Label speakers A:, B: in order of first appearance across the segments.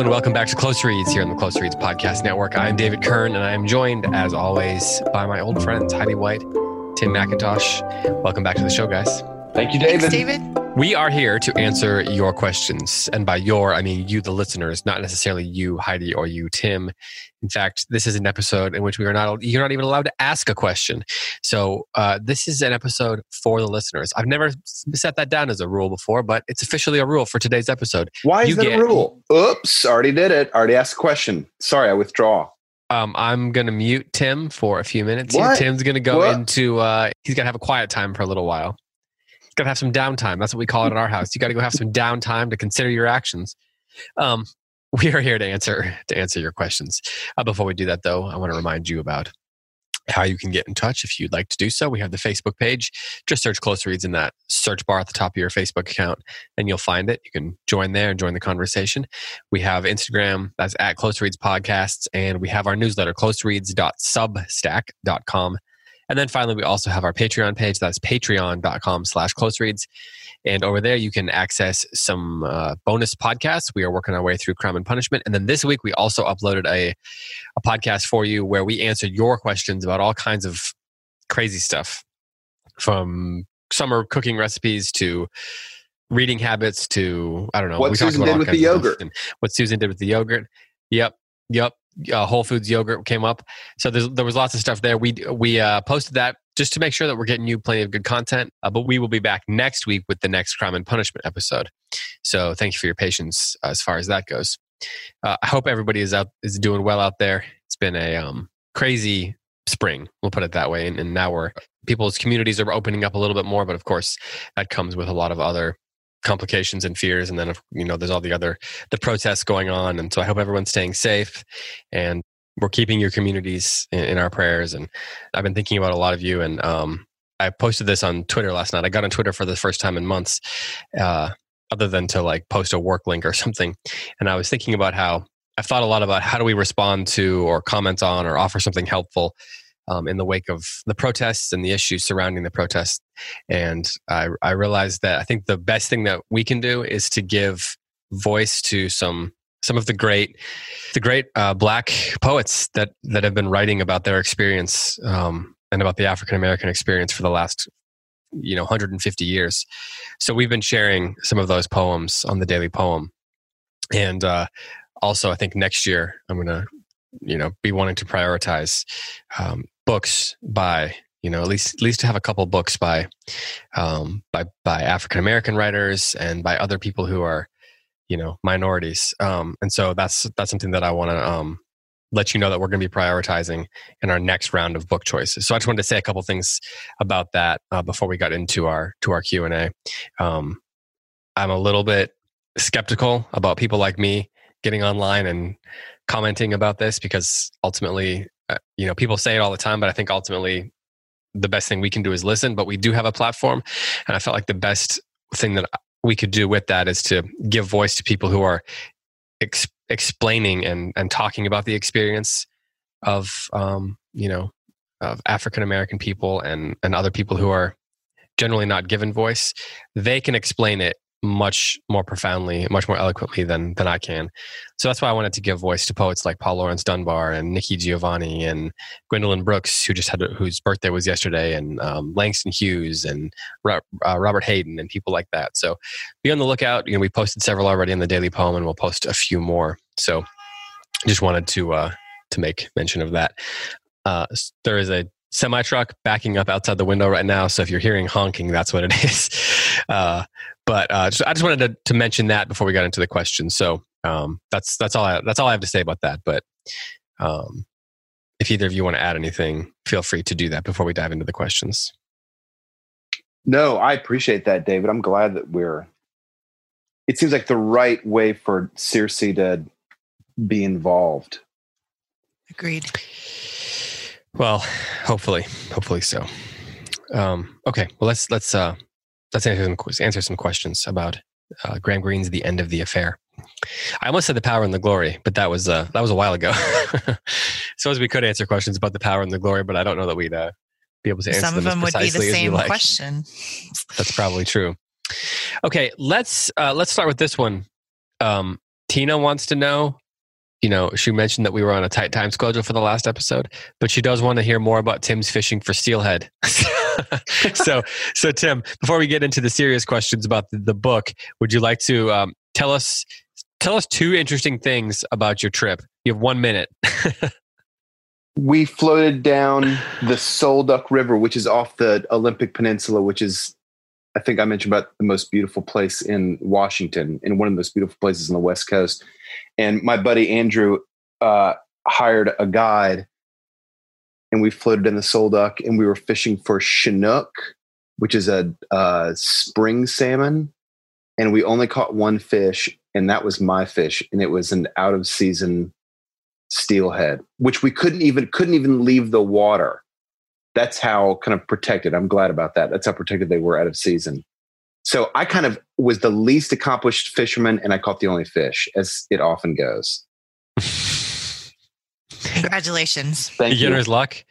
A: And welcome back to Close Reads here on the Close Reads Podcast Network. I'm David Kern and I am joined, as always, by my old friends Heidi White, Tim McIntosh. Welcome back to the show, guys.
B: Thank you, David.
C: Thanks, David.
A: We are here to answer your questions. And by your, I mean you, the listeners, not necessarily you, Heidi, or you, Tim. In fact, this is an episode in which we are not, you're not even allowed to ask a question. So uh, this is an episode for the listeners. I've never set that down as a rule before, but it's officially a rule for today's episode.
B: Why is
A: You
B: that
A: get-
B: a rule? Oops, already did it. Already asked a question. Sorry, I withdraw.
A: Um, I'm going to mute Tim for a few minutes.
B: What?
A: Tim's going to go
B: What?
A: into, uh, he's going to have a quiet time for a little while. To have some downtime. That's what we call it at our house. You got to go have some downtime to consider your actions. Um, we are here to answer to answer your questions. Uh, before we do that, though, I want to remind you about how you can get in touch if you'd like to do so. We have the Facebook page. Just search Close Reads in that search bar at the top of your Facebook account, and you'll find it. You can join there and join the conversation. We have Instagram, that's at Close Reads Podcasts, and we have our newsletter, closereads.substack.com. And then finally, we also have our Patreon page. That's patreon.com slash close reads. And over there, you can access some uh, bonus podcasts. We are working our way through Crime and Punishment. And then this week, we also uploaded a, a podcast for you where we answered your questions about all kinds of crazy stuff from summer cooking recipes to reading habits to, I don't know.
B: What
A: we
B: Susan
A: about
B: did with the
A: kinds of stuff.
B: yogurt.
A: What Susan did with the yogurt. Yep. Yep. Uh, Whole Foods yogurt came up. So there was lots of stuff there. We we uh, posted that just to make sure that we're getting you plenty of good content. Uh, but we will be back next week with the next Crime and Punishment episode. So thank you for your patience as far as that goes. Uh, I hope everybody is out is doing well out there. It's been a um, crazy spring. We'll put it that way. And, and now we're people's communities are opening up a little bit more. But of course, that comes with a lot of other complications and fears. And then you know there's all the other the protests going on. And so I hope everyone's staying safe and we're keeping your communities in, in our prayers. And I've been thinking about a lot of you. And um, I posted this on Twitter last night. I got on Twitter for the first time in months, uh, other than to like post a work link or something. And I was thinking about how I've thought a lot about how do we respond to or comment on or offer something helpful um, in the wake of the protests and the issues surrounding the protests. And I, I realized that I think the best thing that we can do is to give voice to some some of the great the great uh, black poets that that have been writing about their experience um, and about the African American experience for the last you know 150 years. So we've been sharing some of those poems on the Daily Poem, and uh, also I think next year I'm gonna you know be wanting to prioritize um, books by you know at least at least to have a couple books by um, by by African American writers and by other people who are you know minorities um, and so that's that's something that I want to um, let you know that we're going to be prioritizing in our next round of book choices. So I just wanted to say a couple things about that uh, before we got into our to our Q and A. Um, I'm a little bit skeptical about people like me getting online and commenting about this because ultimately, uh, you know, people say it all the time, but I think ultimately the best thing we can do is listen. But we do have a platform, and I felt like the best thing that we could do with that is to give voice to people who are ex- explaining and and talking about the experience of um, you know of African American people and and other people who are generally not given voice. They can explain it much more profoundly, much more eloquently than than I can. So that's why I wanted to give voice to poets like Paul Laurence Dunbar and Nikki Giovanni and Gwendolyn Brooks, who just had whose birthday was yesterday, and um, Langston Hughes and uh, Robert Hayden and people like that. So be on the lookout. You know, we posted several already in the Daily Poem, and we'll post a few more. So just wanted to uh, to make mention of that. Uh, there is a semi truck backing up outside the window right now. So if you're hearing honking, that's what it is. Uh, but uh, just, I just wanted to, to mention that before we got into the questions. So um, that's that's all I, that's all I have to say about that. But um, if either of you want to add anything, feel free to do that before we dive into the questions.
B: No, I appreciate that, David. I'm glad that we're. It seems like the right way for Circe to be involved.
C: Agreed.
A: Well, hopefully, hopefully so. Um, okay, well let's let's uh, let's answer some answer some questions about uh, Graham Greene's "The End of the Affair." I almost said "The Power and the Glory," but that was uh, that was a while ago. Suppose we could answer questions about the power and the glory, but I don't know that we'd uh, be able to answer
C: Some of
A: them,
C: would be the
A: precisely as you
C: same
A: like.
C: question.
A: That's probably true. Okay, let's uh, let's start with this one. Um, Tina wants to know. You know, she mentioned that we were on a tight time schedule for the last episode, but she does want to hear more about Tim's fishing for steelhead. so, so Tim, before we get into the serious questions about the, the book, would you like to um, tell us tell us two interesting things about your trip? You have one minute.
B: we floated down the Sol Duc River, which is off the Olympic Peninsula, which is, I think I mentioned about the most beautiful place in Washington and one of the most beautiful places on the West Coast. And my buddy Andrew uh, hired a guide and we floated in the Sol Duc and we were fishing for Chinook, which is a, a spring salmon. And we only caught one fish, and that was my fish. And it was an out of season steelhead, which we couldn't even couldn't even leave the water. That's how kind of protected. I'm glad about that. That's how protected they were out of season. So I kind of was the least accomplished fisherman, and I caught the only fish, as it often goes.
C: Congratulations.
B: Thank
A: Beginner's
B: you.
A: luck.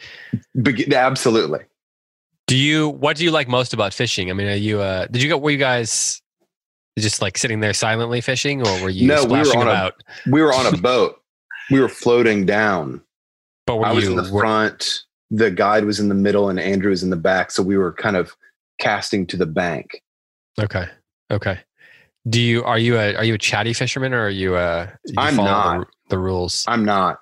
B: Be- absolutely.
A: Do you what do you like most about fishing? I mean, are you uh did you go were you guys just like sitting there silently fishing or were you
B: No, we were
A: splashing
B: on a-
A: about?
B: We were on a boat. we were floating down.
A: but were
B: I was
A: you
B: in the
A: were-
B: front. The guide was in the middle, and Andrew was in the back. So we were kind of casting to the bank.
A: Okay. Okay. Do you are you a are you a chatty fisherman or are you uh you
B: I'm
A: follow
B: not.
A: The, the rules?
B: I'm not.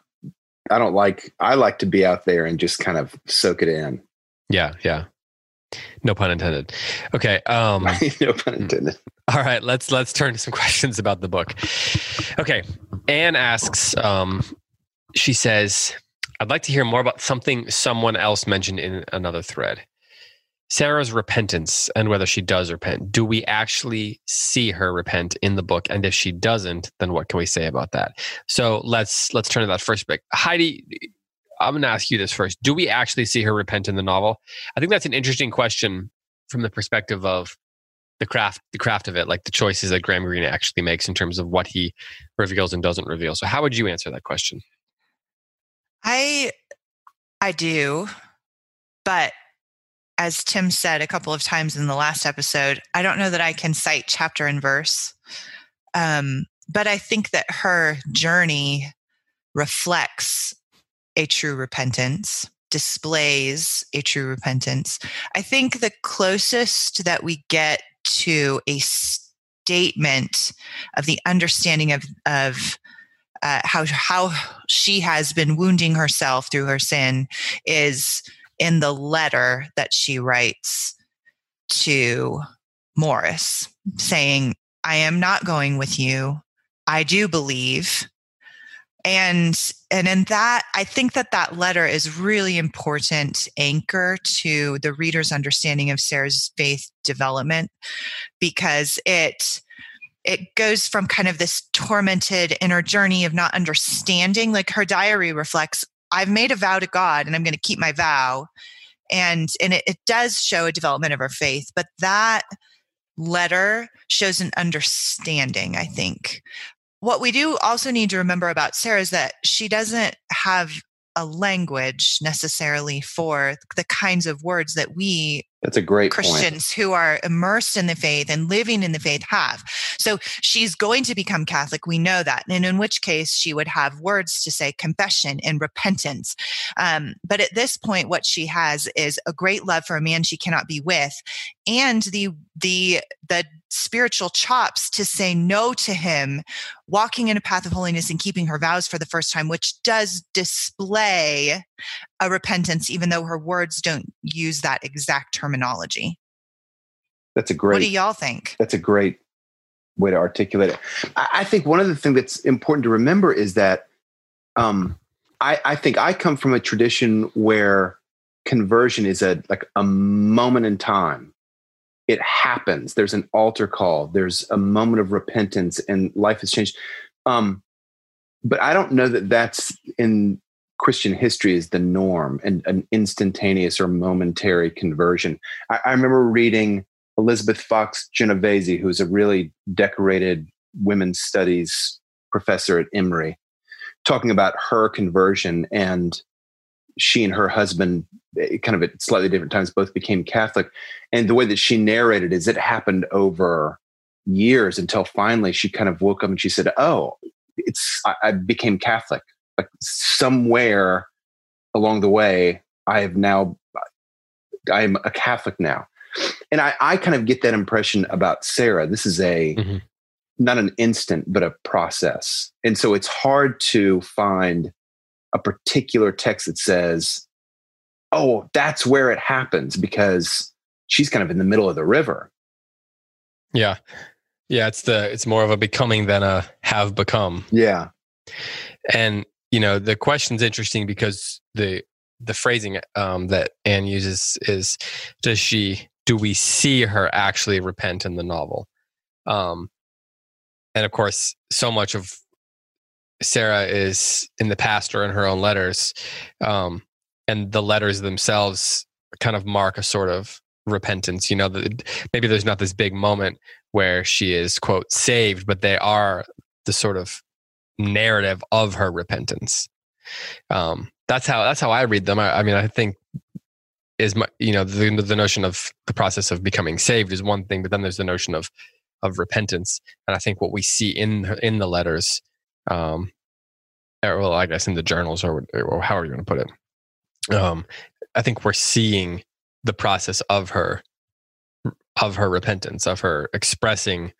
B: I don't like. I like to be out there and just kind of soak it in.
A: Yeah, yeah. No pun intended. Okay. Um
B: no pun intended.
A: All right, let's let's turn to some questions about the book. Okay, Anne asks. Um, she says, "I'd like to hear more about something someone else mentioned in another thread. Sarah's repentance and whether she does repent. Do we actually see her repent in the book? And if she doesn't, then what can we say about that? So let's let's turn to that first bit. Heidi, I'm going to ask you this first. Do we actually see her repent in the novel? I think that's an interesting question from the perspective of the craft the craft of it like the choices that graham greene actually makes in terms of what he reveals and doesn't reveal so how would you answer that question
C: I I do, but as Tim said a couple of times in the last episode, I don't know that I can cite chapter and verse. Um, but I think that her journey reflects a true repentance, displays a true repentance. I think the closest that we get to a statement of the understanding of of uh, how how she has been wounding herself through her sin is in the letter that she writes to Maurice, mm-hmm. saying, "I am not going with you. I do believe." And and in that, I think that that letter is really important anchor to the reader's understanding of Sarah's faith development because it it goes from kind of this tormented inner journey of not understanding like her diary reflects i've made a vow to god and i'm going to keep my vow. And and it, it does show a development of her faith but that letter shows an understanding i think. What we do also need to remember about sarah is that she doesn't have a language necessarily for the kinds of words that we
B: That's a great point.
C: Christians who are immersed in the faith and living in the faith have. So she's going to become Catholic. We know that. And in which case she would have words to say confession and repentance. Um, but at this point, what she has is a great love for a man she cannot be with and the, the, the spiritual chops to say no to him, walking in a path of holiness and keeping her vows for the first time, which does display a repentance, even though her words don't use that exact terminology.
B: That's a great.
C: What do y'all think?
B: that's a great way to articulate it. I, I think one of the things that's important to remember is that um, I, I think I come from a tradition where conversion is a like a moment in time. It happens. There's an altar call. There's a moment of repentance, and life has changed. Um, but I don't know that that's in Christian history is the norm and an instantaneous or momentary conversion. I, I remember reading Elizabeth Fox Genovese, who's a really decorated women's studies professor at Emory, talking about her conversion and she and her husband eh, kind of at slightly different times both became catholic and the way that she narrated is it happened over years until finally she kind of woke up and she said oh it's I, I became Catholic. Like somewhere along the way, I have now I'm a Catholic now, and I I kind of get that impression about Sarah. This is a
A: Mm-hmm.
B: not an instant, but a process, and so it's hard to find a particular text that says, "Oh, that's where it happens," because she's kind of in the middle of the river.
A: Yeah. Yeah, it's the it's more of a becoming than a have become.
B: Yeah.
A: And you know, the question's interesting because the the phrasing um, that Anne uses is, "Does she? Do we see her actually repent in the novel?" Um, and of course, so much of Sarah is in the past or in her own letters, um, and the letters themselves kind of mark a sort of repentance. You know, that maybe there's not this big moment where she is quote saved, but they are the sort of narrative of her repentance. Um, that's how that's how I read them. I, I mean, I think is my you know the the notion of the process of becoming saved is one thing, but then there's the notion of of repentance, and I think what we see in in the letters, um, or well, I guess in the journals or, or however you want to put it, um, I think we're seeing the process of her of her repentance, of her expressing,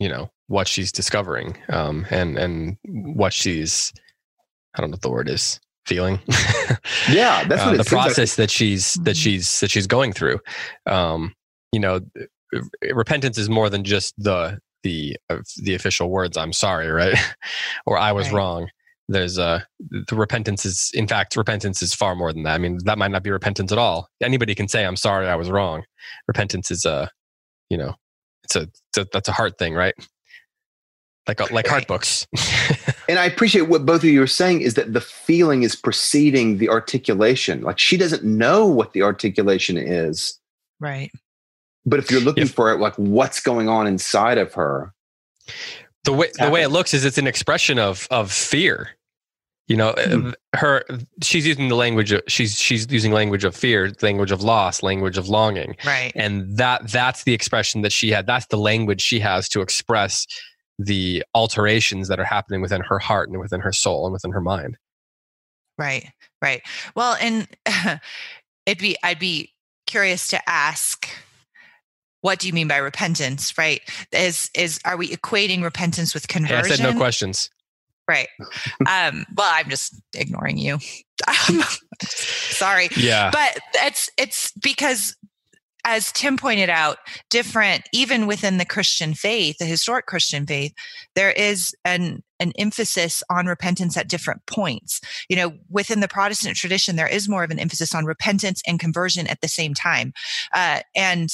A: you know, what she's discovering, um, and and what she's I don't know what the word is feeling.
B: Yeah, that's
A: uh,
B: it
A: the
B: seems like.
A: process that she's that
C: Mhm.
A: she's that she's going through. Um, you know, uh, repentance is more than just the the uh, the official words "I'm sorry," right? or "I was
C: Right.
A: wrong." There's a the repentance is in fact repentance is far more than that. I mean, that might not be repentance at all. Anybody can say "I'm sorry, I was wrong." Repentance is a, you know, it's a, it's a that's a heart thing, right? Like like heart
C: Right.
A: books.
B: And I appreciate what both of you are saying is that the feeling is preceding the articulation. Like she doesn't know what the articulation is,
C: Right.
B: But if you're looking
A: If-
B: for it, like what's going on inside of her,
A: the way the way it looks is it's an expression of of fear you know uh,
B: Hmm.
A: her she's using the language of she's she's using language of fear language of loss language of longing
C: Right.
A: and that that's the expression that she had that's the language she has to express the alterations that are happening within her heart and within her soul and within her mind
C: Right. Right. Well, and it'd be I'd be curious to ask what do you mean by repentance, right? Is is are we equating repentance with
A: hey,
C: conversion?
A: i said no questions
C: Right. Um, well, I'm just ignoring you. Um, sorry.
A: yeah
C: But it's it's because as Tim pointed out, different even within the Christian faith, the historic Christian faith, there is an an emphasis on repentance at different points. You know, within the Protestant tradition, there is more of an emphasis on repentance and conversion at the same time, uh, and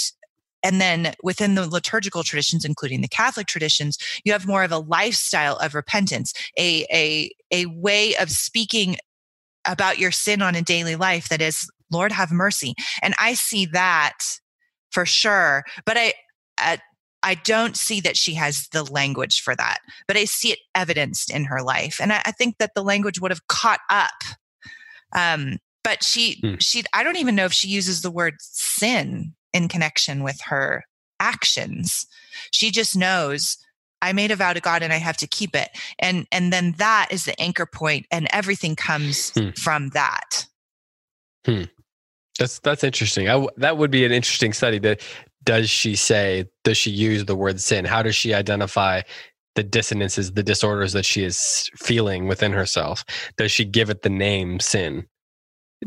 C: and then within the liturgical traditions, including the Catholic traditions, you have more of a lifestyle of repentance, a a a way of speaking about your sin on a daily life that is lord have mercy and i see that for sure but i uh, i don't see that she has the language for that but i see it evidenced in her life and i, I think that the language would have caught up um but she
A: Hmm.
C: she i don't even know if she uses the word sin in connection with her actions she just knows i made a vow to god and i have to keep it and and then that is the anchor point and everything comes
A: Hmm.
C: from that Hmm.
A: That's that's interesting. I w that would be an interesting study. That does she say? Does she use the word sin? How does she identify the dissonances, the disorders that she is feeling within herself? Does she give it the name sin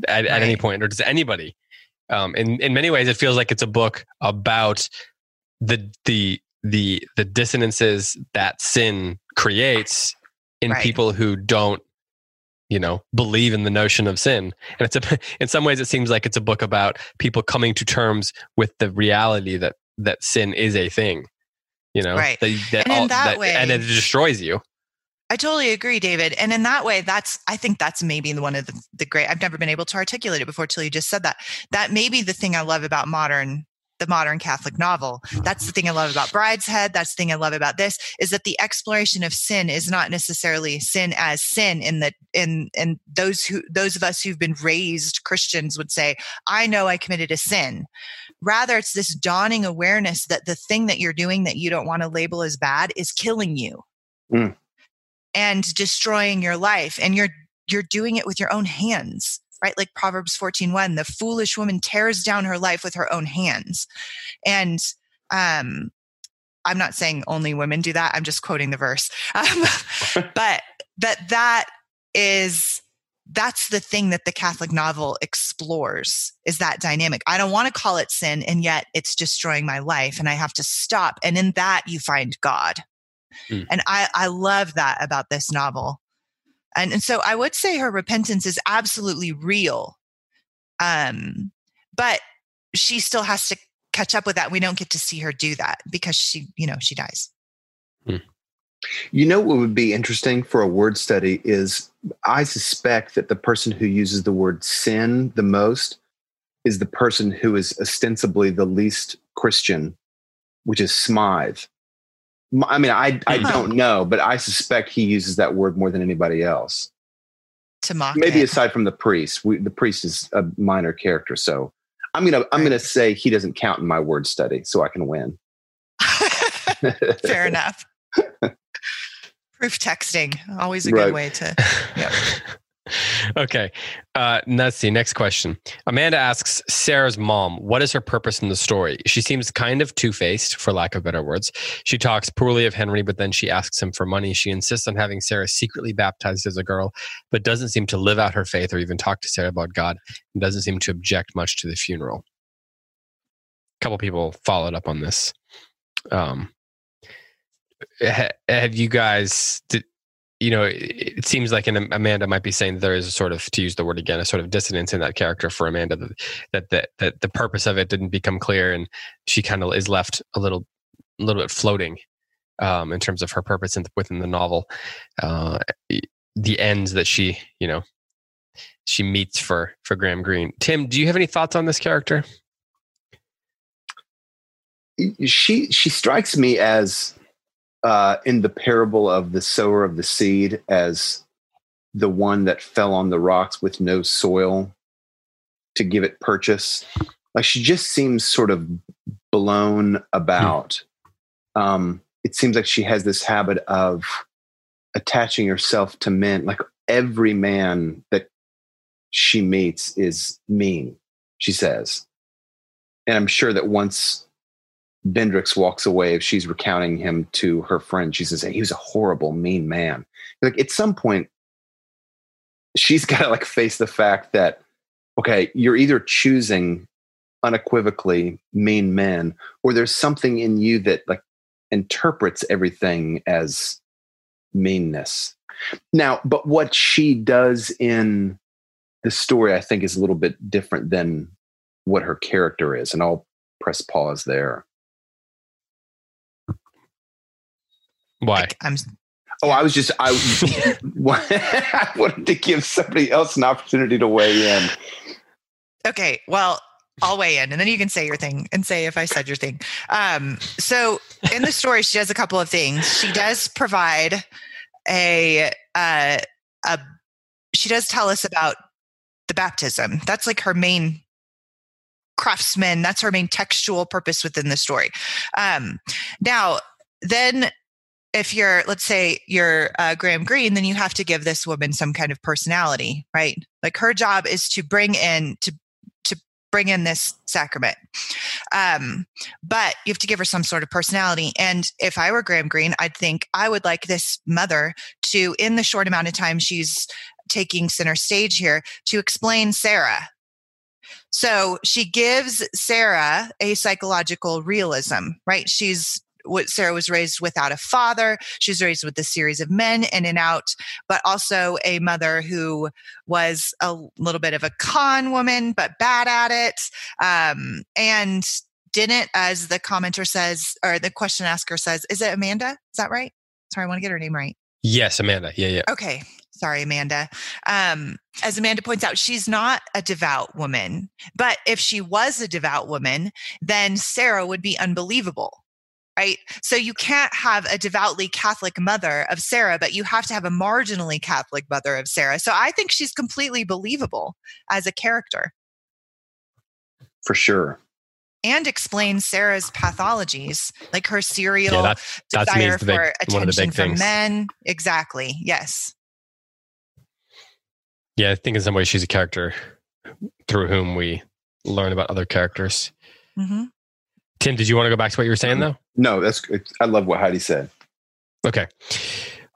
A: at, at any point, or does anybody? Um, in in many ways, it feels like it's a book about the the the the dissonances that sin creates in
C: Right.
A: people who don't you know believe in the notion of sin and it's a in some ways it seems like it's a book about people coming to terms with the reality that that sin is a thing you know
C: Right.
A: that, that
C: And in that way-
A: and it destroys you
C: I totally agree, David. And in that way, that's I think that's maybe one of the, the great. I've never been able to articulate it before till you just said that. That may be the thing I love about modern the modern Catholic novel. That's the thing I love about Brideshead. That's the thing I love about this is that the exploration of sin is not necessarily sin as sin in that in in those who those of us who've been raised Christians would say, I know I committed a sin. Rather, it's this dawning awareness that the thing that you're doing that you don't want to label as bad is killing you.
B: Mm.
C: And destroying your life and you're you're doing it with your own hands right? Like proverbs 14.1 the foolish woman tears down her life with her own hands. And um i'm not saying only women do that i'm just quoting the verse. Um, but that that is that's the thing that the catholic novel explores is that dynamic. I don't want to call it sin and yet it's destroying my life and i have to stop and in that you find god mm. and i i love that about this novel and, and so i would say her repentance is absolutely real um but she still has to catch up with that we don't get to see her do that because she you know she dies
B: mm. You know what would be interesting for a word study is I suspect that the person who uses the word sin the most is the person who is ostensibly the least Christian, which is Smythe. I mean, I I uh-huh. don't know, but I suspect he uses that word more than anybody else.
C: To mock
B: maybe
C: it.
B: aside from the priest, we, the priest is a minor character, so I'm gonna I'm gonna say he doesn't count in my word study, so I can win.
C: Fair enough. Proof texting, always a right. good way to. Yep.
A: okay. Uh, let's see. Next question. Amanda asks Sarah's mom, what is her purpose in the story? She seems kind of two faced, for lack of better words. She talks poorly of Henry, but then she asks him for money. She insists on having Sarah secretly baptized as a girl, but doesn't seem to live out her faith or even talk to Sarah about God, and doesn't seem to object much to the funeral. A couple people followed up on this. Um, have you guys did, you know it seems like an amanda might be saying there is a sort of to use the word again a sort of dissonance in that character for amanda that that that, the purpose of it didn't become clear and she kind of is left a little a little bit floating um, in terms of her purpose in, within the novel. Uh, the ends that she you know she meets for for graham greene. Tim do you have any thoughts on this character?
B: She she strikes me as uh, in the parable of the sower of the seed as the one that fell on the rocks with no soil to give it purchase. Like she just seems sort of blown about. Hmm. Um, it seems like she has this habit of attaching herself to men. Like every man that she meets is mean, she says. And I'm sure that once Bendrix walks away if she's recounting him to her friend. She says, hey, he was a horrible, mean man. Like at some point, she's got to like face the fact that, okay, you're either choosing unequivocally mean men, or there's something in you that like interprets everything as meanness. Now, but what she does in the story, I think, is a little bit different than what her character is. And I'll press pause there.
A: Why?
C: Like, I'm.
B: Oh, I was just I, I wanted to give somebody else an opportunity to weigh in.
C: Okay, well, I'll weigh in, and then you can say your thing and say if I said your thing. Um, so in the story, she does a couple of things. She does provide a uh, a. She does tell us about the baptism. That's like her main craftsman. That's her main textual purpose within the story. Um, now, then if you're let's say you're uh, graham greene then you have to give this woman some kind of personality right? Like her job is to bring in to to bring in this sacrament. Um, but you have to give her some sort of personality. And if i were graham greene i'd think i would like this mother to in the short amount of time she's taking center stage here to explain sarah. So she gives Sarah a psychological realism, right? She's what Sarah was raised without a father. She was raised with a series of men in and out, but also a mother who was a little bit of a con woman, but bad at it. Um, and didn't, as the commenter says, or the question asker says, is it Amanda? Is that right? Sorry, I want to get her name right.
A: Yes, Amanda. Yeah, yeah.
C: Okay. Sorry, Amanda. Um, as Amanda points out, she's not a devout woman. But if she was a devout woman, then Sarah would be unbelievable right? So you can't have a devoutly Catholic mother of Sarah, but you have to have a marginally Catholic mother of Sarah. So I think she's completely believable as a character.
B: For sure.
C: and explains Sarah's pathologies, like her serial
A: Yeah, that, that's
C: desire
A: is the big,
C: for
A: one of the
C: attention
A: big
C: from
A: things.
C: men. Exactly. Yes.
A: Yeah, I think in some ways she's a character through whom we learn about other characters.
C: hmm
A: Tim, did you want to go back to what you were saying um, though?
B: No, that's. I love what Heidi said.
A: Okay.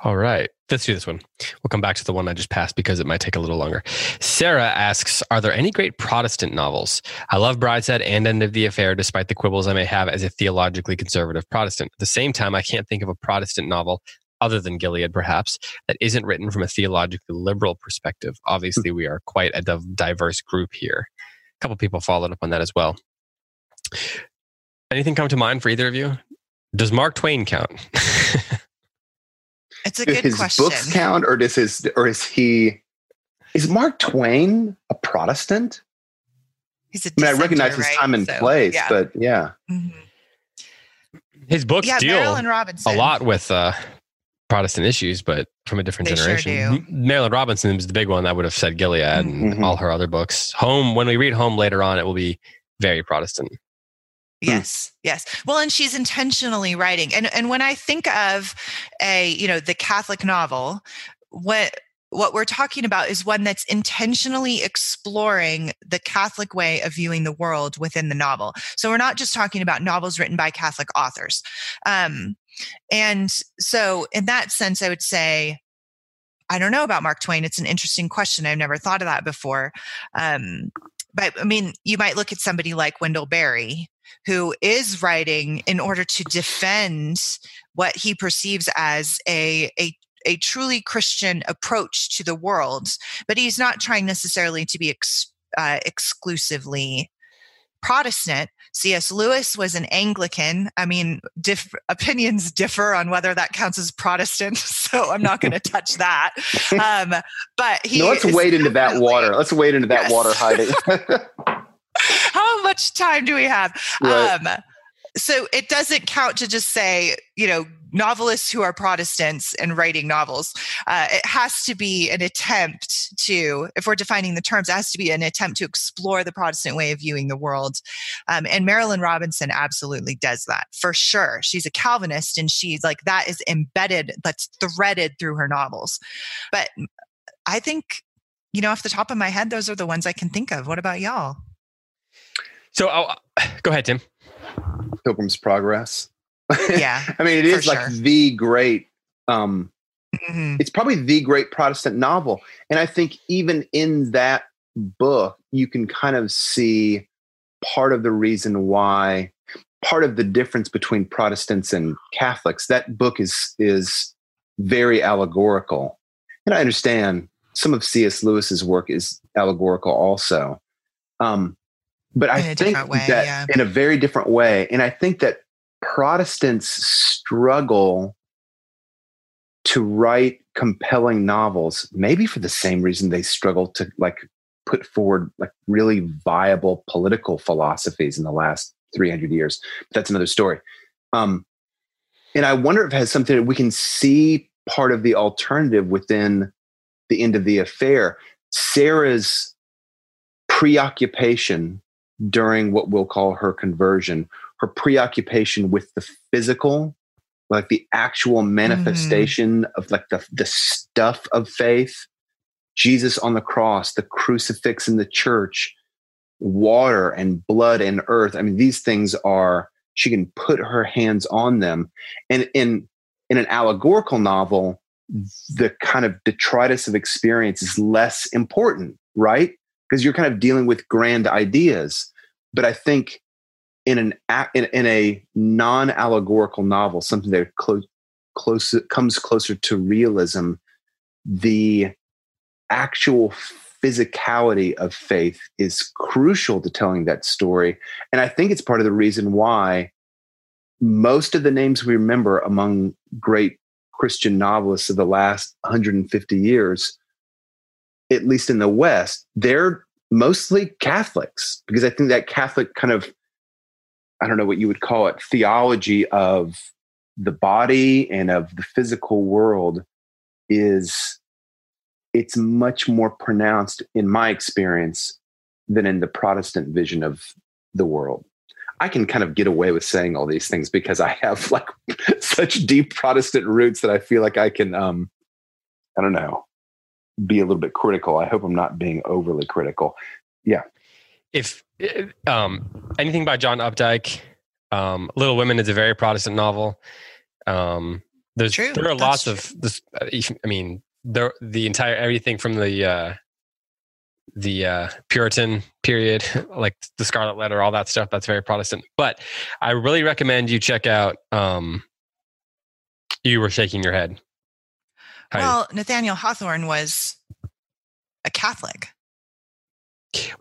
A: All right. Let's do this one. We'll come back to the one I just passed because it might take a little longer. Sarah asks Are there any great Protestant novels? I love Brideshead and End of the Affair, despite the quibbles I may have as a theologically conservative Protestant. At the same time, I can't think of a Protestant novel, other than Gilead perhaps, that isn't written from a theologically liberal perspective. Obviously, we are quite a diverse group here. A couple people followed up on that as well. Anything come to mind for either of you? Does Mark Twain count?
C: It's a
B: Do
C: good
B: his
C: question.
B: books count, or does his, or is he? Is Mark Twain a Protestant?
C: He's a
B: I mean, I recognize his
C: right?
B: time and
C: So,
B: place,
C: yeah.
B: but yeah,
C: Mhm.
A: His books
C: yeah,
A: deal
C: Marilynne Robinson.
A: a lot with uh, Protestant issues, but from a different
C: They
A: generation. M- Marilynne Robinson was the big one that would have said Gilead and
B: Mhm.
A: all her other books. Home, when we read Home later on, it will be very Protestant.
C: Yes, yes. Well, and she's intentionally writing. And and when I think of a, you know, the Catholic novel, what what we're talking about is one that's intentionally exploring the Catholic way of viewing the world within the novel. So we're not just talking about novels written by Catholic authors. Um, and so, in that sense, I would say, I don't know about Mark Twain. It's an interesting question. I've never thought of that before. Um, but I mean, you might look at somebody like Wendell Berry, who is writing in order to defend what he perceives as a, a a truly Christian approach to the world, but he's not trying necessarily to be ex, uh, exclusively Protestant. C.S. Lewis was an Anglican. I mean, diff- opinions differ on whether that counts as Protestant, so I'm not going to touch that. Um, but he
B: no, let's wade into that water. Let's wade into that
C: Yes.
B: water, Heidi.
C: how much time do we have?
B: Right.
C: Um, so it doesn't count to just say, you know, novelists who are Protestants and writing novels. Uh, it has to be an attempt to, if we're defining the terms, it has to be an attempt to explore the Protestant way of viewing the world. Um, and Marilynne Robinson absolutely does that for sure. She's a Calvinist and she's like, that is embedded, that's threaded through her novels. But I think, you know, off the top of my head, those are the ones I can think of. What about y'all?
A: So oh, go ahead, Tim.
B: Pilgrim's Progress.
C: Yeah.
B: I mean, it is like
C: sure.
B: the great. Um,
C: Mhm.
B: it's probably the great Protestant novel, and I think even in that book, you can kind of see part of the reason why, part of the difference between Protestants and Catholics. That book is is very allegorical, and I understand some of C.S. Lewis's work is allegorical also. Um, but I
C: In a
B: think
C: way,
B: that
C: yeah.
B: in a very different way, and I think that Protestants struggle to write compelling novels, maybe for the same reason they struggle to like put forward like really viable political philosophies in the last 300 years. But that's another story. Um, and I wonder if it has something that we can see part of the alternative within the end of the affair. Sarah's preoccupation during what we'll call her conversion, her preoccupation with the physical, like the actual mm. manifestation of like the, the stuff of faith, Jesus on the cross, the crucifix in the church, water and blood and earth. I mean, these things are, she can put her hands on them. And in, in an allegorical novel, the kind of detritus of experience is less important, right? Because you're kind of dealing with grand ideas. But I think in an in, in a non-allegorical novel, something that close comes closer to realism, the actual physicality of faith is crucial to telling that story. And I think it's part of the reason why most of the names we remember among great Christian novelists of the last 150 years, at least in the West, they're mostly Catholics because I think that Catholic kind of, I don't know what you would call it, theology of the body and of the physical world is it's much more pronounced in my experience than in the Protestant vision of the world. I can kind of get away with saying all these things because I have like such deep Protestant roots that I feel like I can, um, I don't know, be a little bit critical. I hope I'm not being overly critical. Yeah.
A: If um, anything by John Updike, um, Little Women is a very Protestant novel. Um, there's
C: True,
A: there are
C: that's
A: lots
C: true.
A: of this. uh, I mean, there the entire everything from the uh, the uh, Puritan period, like the Scarlet Letter, all that stuff. That's very Protestant. But I really recommend you check out. Um, you were shaking your head. Heidi.
C: Well, Nathaniel Hawthorne was a Catholic.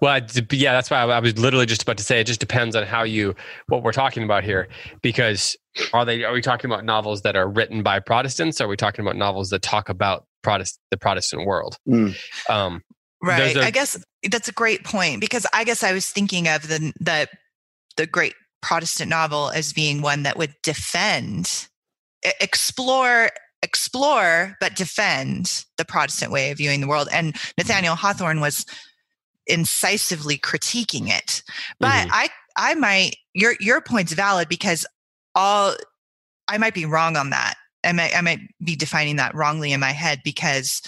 A: Well, yeah, that's why I I was literally just about to say it just depends on how you what we're talking about here because are they are we talking about novels that are written by Protestants or are we talking about novels that talk about Protest the Protestant world?
B: Mm.
A: Um,
C: Right.
A: There's a-
C: I guess that's a great point because I guess I was thinking of the the the great Protestant novel as being one that would defend, explore, explore, but defend the Protestant way of viewing the world. And Nathaniel Hawthorne was incisively critiquing it. But
A: Mhm.
C: I I might your your point's valid because all I might be wrong on that. I might I might be defining that wrongly in my head because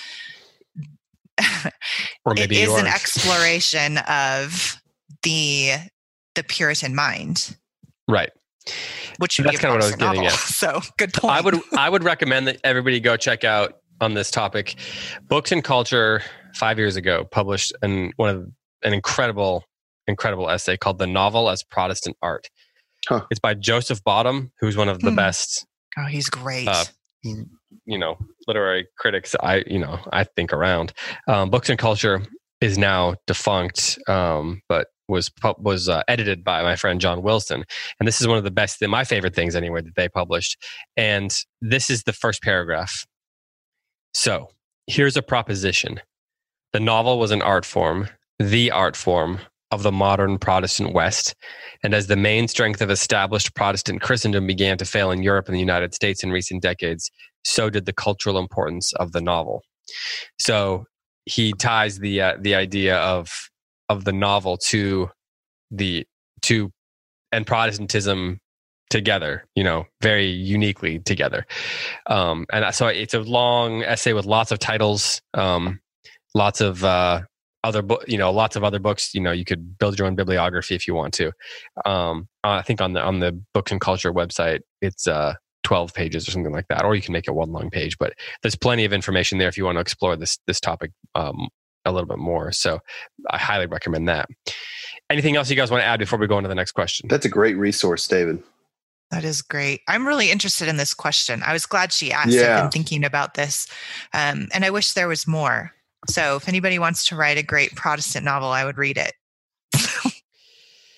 A: or maybe
C: is
A: you
C: an exploration of the the Puritan mind,
A: right.
C: Which should
A: That's
C: be
A: kinda what I was
C: Protestant
A: getting
C: novel. So good point.
A: I would I would recommend that everybody go check out on this topic. Books and Culture five years ago published an one of an incredible incredible essay called "The Novel as Protestant Art."
B: Huh.
A: It's by Joseph Bottum, who's one of the
C: Hmm.
A: best
C: oh, he's great.
A: uh, you know literary critics I you know I think around. Um, Books and Culture is now defunct, um, but was was uh, edited by my friend John Wilson, and this is one of the best, my favorite things anyway that they published. And this is the first paragraph. So here's a proposition: the novel was an art form, the art form of the modern Protestant West. And as the main strength of established Protestant Christendom began to fail in Europe and the United States in recent decades, so did the cultural importance of the novel. So he ties the uh, the idea of of the novel to the to and Protestantism together, you know, very uniquely together. Um, and so it's a long essay with lots of titles, um, lots of uh, other book, you know, lots of other books. You know, you could build your own bibliography if you want to. Um, I think on the on the Books and Culture website, it's uh, 12 pages or something like that, or you can make it one long page. But there's plenty of information there if you want to explore this this topic um, a little bit more. So I highly recommend that. Anything else you guys want to add before we go on to the next question?
B: That's a great resource, David.
C: that is great. I'm really interested in this question. I was glad she asked. I've been thinking about this, um, and I wish there was more. So if anybody wants to write a great Protestant novel, I would read it.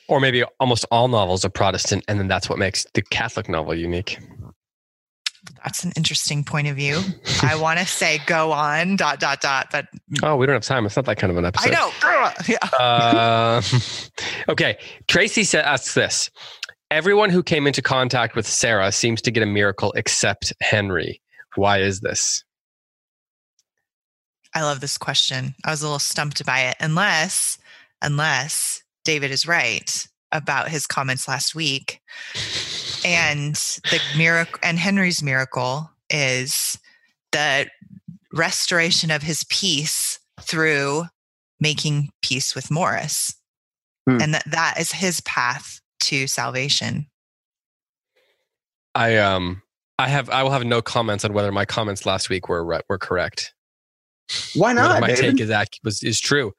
A: Or maybe almost all novels are Protestant, and then that's what makes the Catholic novel unique.
C: That's an interesting point of view. I want to say go on dot dot dot, but
A: Oh, we don't have time. It's not that kind of an episode.
C: I know. Yeah.
A: Uh, okay. Tracy sa- asks this Everyone who came into contact with Sarah seems to get a miracle except Henry. Why is this?
C: I love this question. I was a little stumped by it. Unless, unless David is right about his comments last week, and the miracle and Henry's miracle is the restoration of his peace through making peace with Maurice,
B: Hmm.
C: and that that is his path to salvation.
A: I um I have I will have no comments on whether my comments last week were re- were correct.
B: Why
A: Whether
B: not,
A: my
B: David?
A: take is ac- was is true.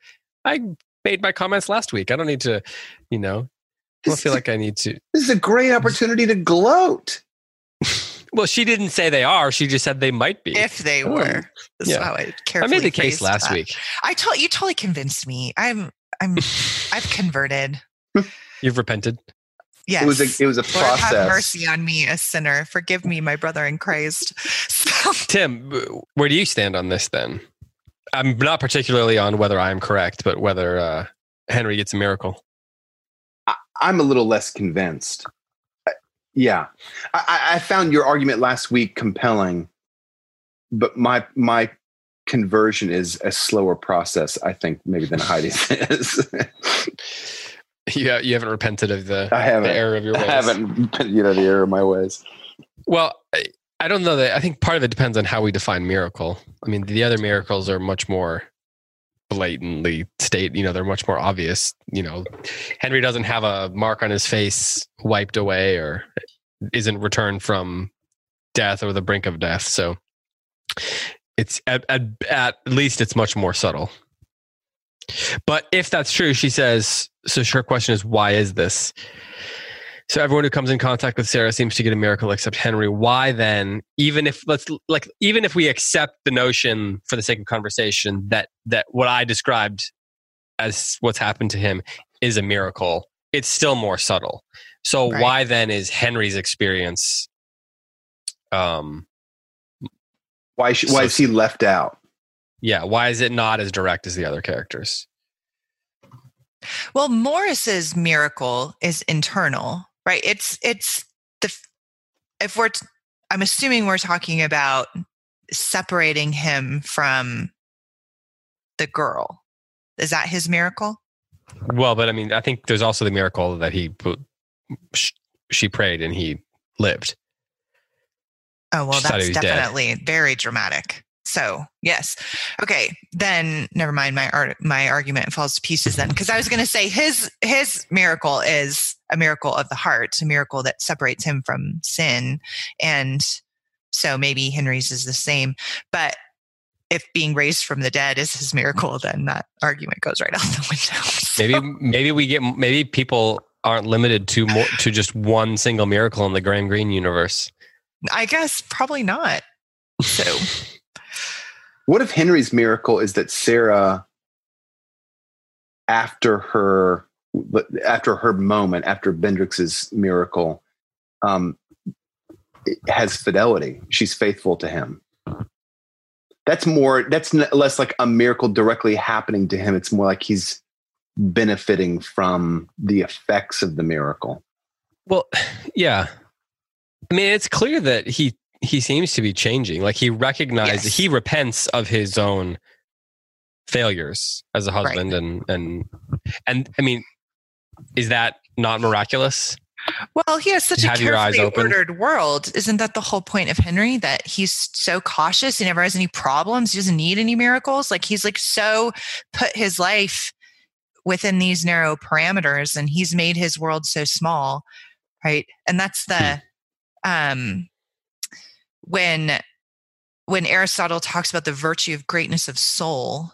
A: I made my comments last week. I don't need to, you know, I don't feel like I need to.
B: This is a great opportunity to gloat.
A: Well, she didn't say they are. She just said they might be.
C: If they
B: Oh,
C: were, that's
A: yeah.
C: how I
A: I
C: carefully
A: made the case last
C: that.
A: week.
C: I told you totally convinced me. I'm I'm I've converted.
A: You've repented.
C: Yes.
B: It was a it was a
C: Lord, have
B: process.
C: mercy on me, a sinner. Forgive me, my brother in Christ. So,
A: Tim, where do you stand on this then? I'm not particularly on whether I'm correct, but whether uh, Henry gets a miracle.
B: I'm a little less convinced. Yeah, I, I- found your argument last week compelling, but my my conversion is a slower process, I think, maybe than Heidi's is.
A: Yeah, you haven't repented of the,
B: I haven't.
A: the error of your ways.
B: I haven't, you know, the error of my ways.
A: Well, I, I don't know that. I think part of it depends on how we define miracle. I mean, the other miracles are much more blatantly state. You know, they're much more obvious. You know, Henry doesn't have a mark on his face wiped away or isn't returned from death or the brink of death. So it's at, at, at least it's much more subtle. But if that's true, she says, so her question is, why is this? So everyone who comes in contact with Sarah seems to get a miracle except Henry. Why then, even if let's like even if we accept the notion for the sake of conversation that that what I described as what's happened to him is a miracle, it's still more subtle. So
C: Right.
A: why then is Henry's experience um
B: Why, sh- why
A: So-
B: is he left out?
A: yeah, why is it not as direct as the other characters?
C: Well, Morris's miracle is internal, right? It's it's the if we're t- I'm assuming we're talking about separating him from the girl. Is that his miracle?
A: Well, but I mean, I think there's also the miracle that he she prayed and he lived.
C: Oh, well,
A: She
C: that's
A: was dead.
C: definitely very dramatic. So, yes. Okay, then never mind my art my argument falls to pieces then because I was going to say his his miracle is a miracle of the heart, a miracle that separates him from sin and so maybe Henry's is the same, but if being raised from the dead is his miracle, then that argument goes right out the window. So-
A: Maybe maybe we get maybe people aren't limited to more to just one single miracle in the Graham Greene universe.
C: I guess probably not. So
B: What if Henry's miracle is that Sarah, after her after her moment, after Bendrix's miracle, um, has fidelity. She's faithful to him. That's more. That's less like a miracle directly happening to him. It's more like he's benefiting from the effects of the miracle.
A: Well, yeah. I mean, it's clear that he he seems to be changing. Like he recognizes
C: Yes.
A: he repents of his own failures as a
C: Right.
A: husband and and and I mean, is that not miraculous?
C: Well, he has such a
A: Have eyes
C: carefully ordered world. Isn't that the whole point of Henry? That he's so cautious. He never has any problems. He doesn't need any miracles. Like he's like so put his life within these narrow parameters and he's made his world so small. Right. And that's the um when when Aristotle talks about the virtue of greatness of soul,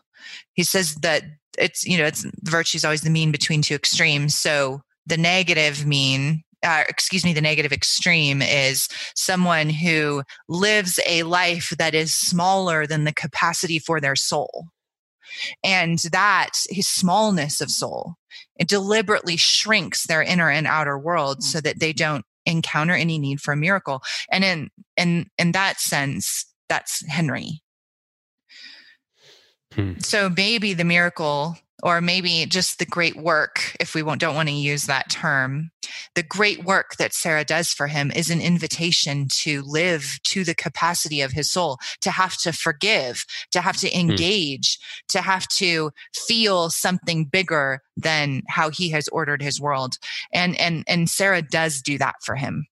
C: he says that it's you know it's virtue is always the mean between two extremes. So the negative mean, uh, excuse me, the negative extreme is someone who lives a life that is smaller than the capacity for their soul. And that his smallness of soul, it deliberately shrinks their inner and outer world so that they don't encounter any need for a miracle. And in in in that sense, that's Henry.
A: Hmm.
C: So maybe the miracle, or maybe just the great work, if we won't, don't want to use that term, the great work that Sarah does for him is an invitation to live to the capacity of his soul, to have to forgive, to have to engage, to have to feel something bigger than how he has ordered his world. And and and Sarah does do that for him.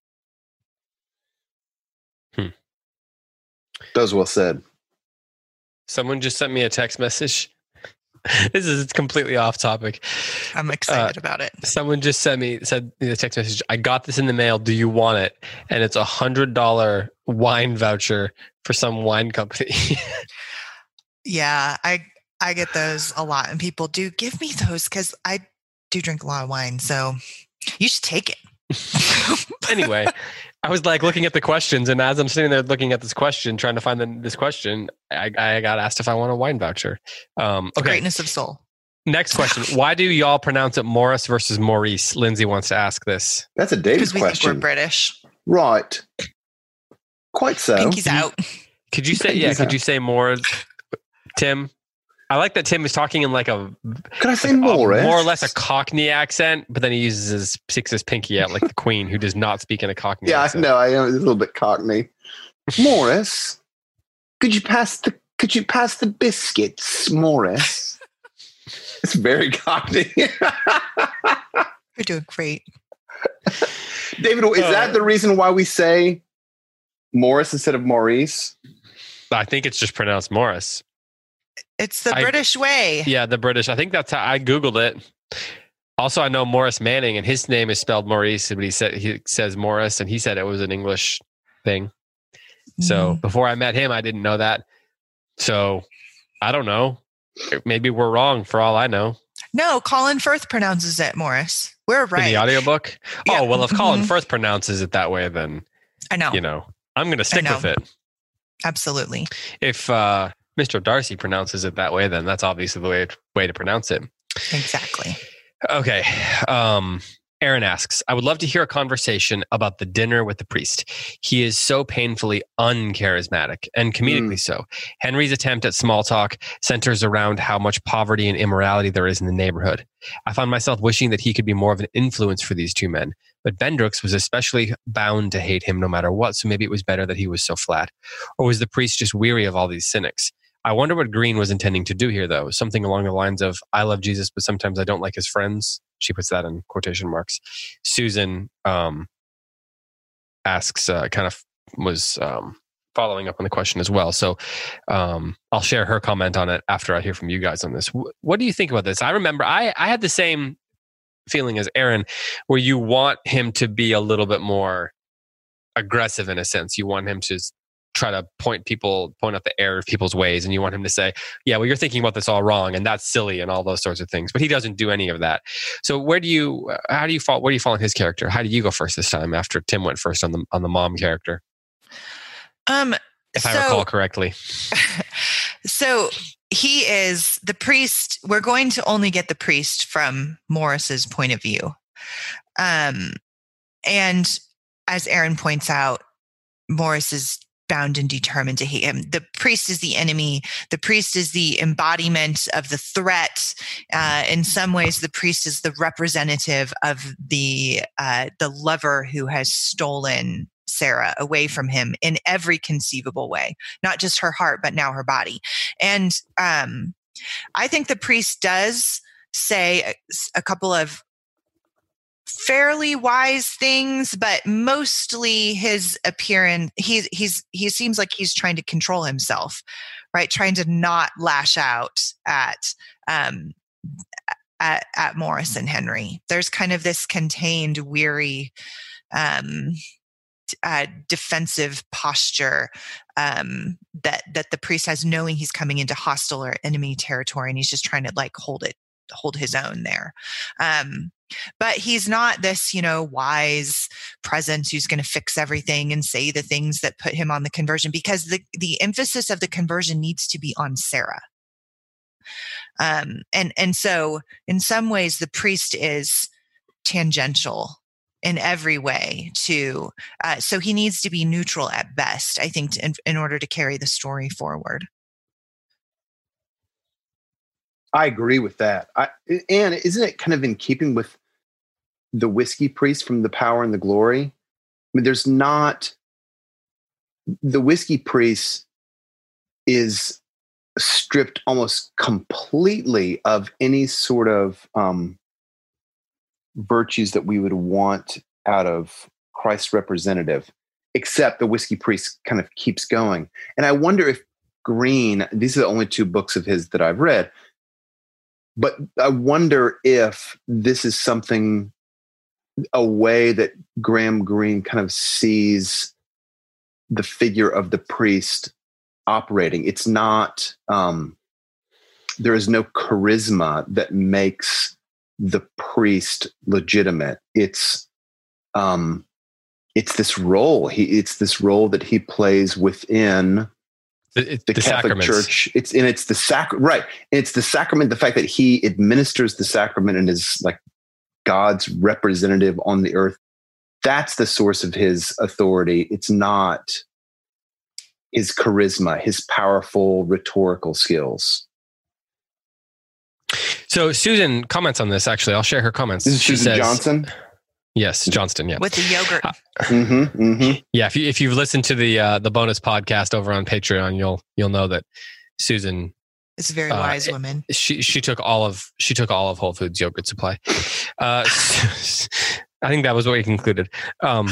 B: That was well said.
A: Someone just sent me a text message. this is it's completely off topic.
C: I'm uh, excited about it.
A: Someone just sent me said the text message, I got this in the mail. Do you want it? And it's a hundred dollar wine voucher for some wine company.
C: Yeah, I I get those a lot, and people do give me those because I do drink a lot of wine. So you should take it.
A: anyway, I was like looking at the questions, and as I'm sitting there looking at this question, trying to find the, this question, I, I got asked if I want a wine voucher. Um, okay,
C: Greatness of soul.
A: next question. Why do y'all pronounce it Morris versus Maurice? Lindsay wants to ask this.
B: That's a David
C: Because we think
B: question.
C: we're British.
B: right. Quite so.
C: Pinky's out.
A: Could you say yeah?
B: Pinky's
A: Could you say more, Tim? I like that Tim is talking in like a
B: Could I say
A: a-
B: more?
A: more or less a Cockney accent, but then he uses his sticks his pinky out like the Queen, who does not speak in a Cockney
B: Yeah, I
A: accent.
B: know. I am a little bit cockney. Morris, could you pass the could you pass the biscuits, Morris? it's very cockney.
C: You're doing great.
B: David, is
A: Uh,
B: that the reason why we say Morris instead of Maurice?
A: I think it's just pronounced Morris.
C: It's the
A: I-
C: British way.
A: Yeah, the British. I think that's how I googled it. Also, I know Morris Manning, and his name is spelled Maurice, but he said he says Morris, and he said it was an English thing. So
C: Mm.
A: before I met him, I didn't know that. So I don't know. Maybe we're wrong for all I know.
C: no, Colin Firth pronounces it Morris. We're
A: In
C: right.
A: the audiobook.
C: Yeah.
A: Oh well, if Colin
C: Mhm.
A: Firth pronounces it that way, then
C: I know.
A: you know I'm going to stick with it.
C: Absolutely.
A: If uh, Mr. Darcy pronounces it that way, then that's obviously the way way to pronounce it.
C: Exactly.
A: Okay. Um, Aaron asks, I would love to hear a conversation about the dinner with the priest. He is so painfully uncharismatic and comedically so. Henry's attempt at small talk centers around how much poverty and immorality there is in the neighborhood. I find myself wishing that he could be more of an influence for these two men, but Bendrix was especially bound to hate him no matter what, so maybe it was better that he was so flat. Or was the priest just weary of all these cynics? I wonder what Greene was intending to do here, though. Something along the lines of, I love Jesus, but sometimes I don't like his friends. She puts that in quotation marks. Susan um, asks, uh, kind of was um, following up on the question as well. So um, I'll share her comment on it after I hear from you guys on this. Wh- What do you think about this? I remember I, I had the same feeling as Aaron, where you want him to be a little bit more aggressive in a sense. You want him to try to point people, point out the error of people's ways, and you want him to say, "Yeah, well, you're thinking about this all wrong, and that's silly," and all those sorts of things. But he doesn't do any of that. So, where do you, how do you fall? Where do you fall in his character? How do you go first this time after Tim went first on the on the mom character,
C: Um,
A: if I recall correctly?
C: so he is the priest. We're going to only get the priest from Morris's point of view. Um, and as Aaron points out, Morris is bound and determined to hate him. The priest is the enemy. The priest is the embodiment of the threat. Uh, in some ways, the priest is the representative of the uh, the lover who has stolen Sarah away from him in every conceivable way, not just her heart, but now her body. And um, I think the priest does say a, a couple of fairly wise things but mostly his appearance he's he's he seems like he's trying to control himself right trying to not lash out at um at, at morris and henry there's kind of this contained weary um uh, defensive posture um, that that the priest has, knowing he's coming into hostile or enemy territory, and he's just trying to like hold it, hold his own there. Um, but he's not this, you know, wise presence who's going to fix everything and say the things that put him on the conversion, because the the emphasis of the conversion needs to be on Sarah. Um, and and so in some ways, the priest is tangential in every way to uh, so he needs to be neutral at best i think to, in, in order to carry the story forward
B: I agree with that. I, and isn't it kind of in keeping with the whiskey priest from the power and the glory? I mean, there's not the whiskey priest is stripped almost completely of any sort of um, virtues that we would want out of Christ's representative, except the whiskey priest kind of keeps going. And I wonder if Greene, these are the only two books of his that I've read, but I wonder if this is something, a way that Graham Greene kind of sees the figure of the priest operating. It's not, um, there is no charisma that makes the priest legitimate. It's, um, it's this role. He, it's this role that he plays within
A: The, it-
B: the,
A: the
B: Catholic
A: sacraments.
B: Church. It's and it's the sacrament, right. It's the sacrament. The fact that he administers the sacrament and is like God's representative on the earth. That's the source of his authority. It's not his charisma, his powerful rhetorical skills.
A: So Susan comments on this. Actually, I'll share her comments.
B: This is
A: She
B: Susan
A: says-
B: Johnson.
A: Yes, Johnston. Yeah,
C: with the yogurt
B: hmm hmm
A: yeah. If you if you've listened to the uh, the bonus podcast over on Patreon, you'll you'll know that Susan
C: It's a very
A: Uh,
C: wise
A: it-
C: woman.
A: she she took all of she took all of Whole Foods yogurt supply. Uh, I think that was what we concluded. Um,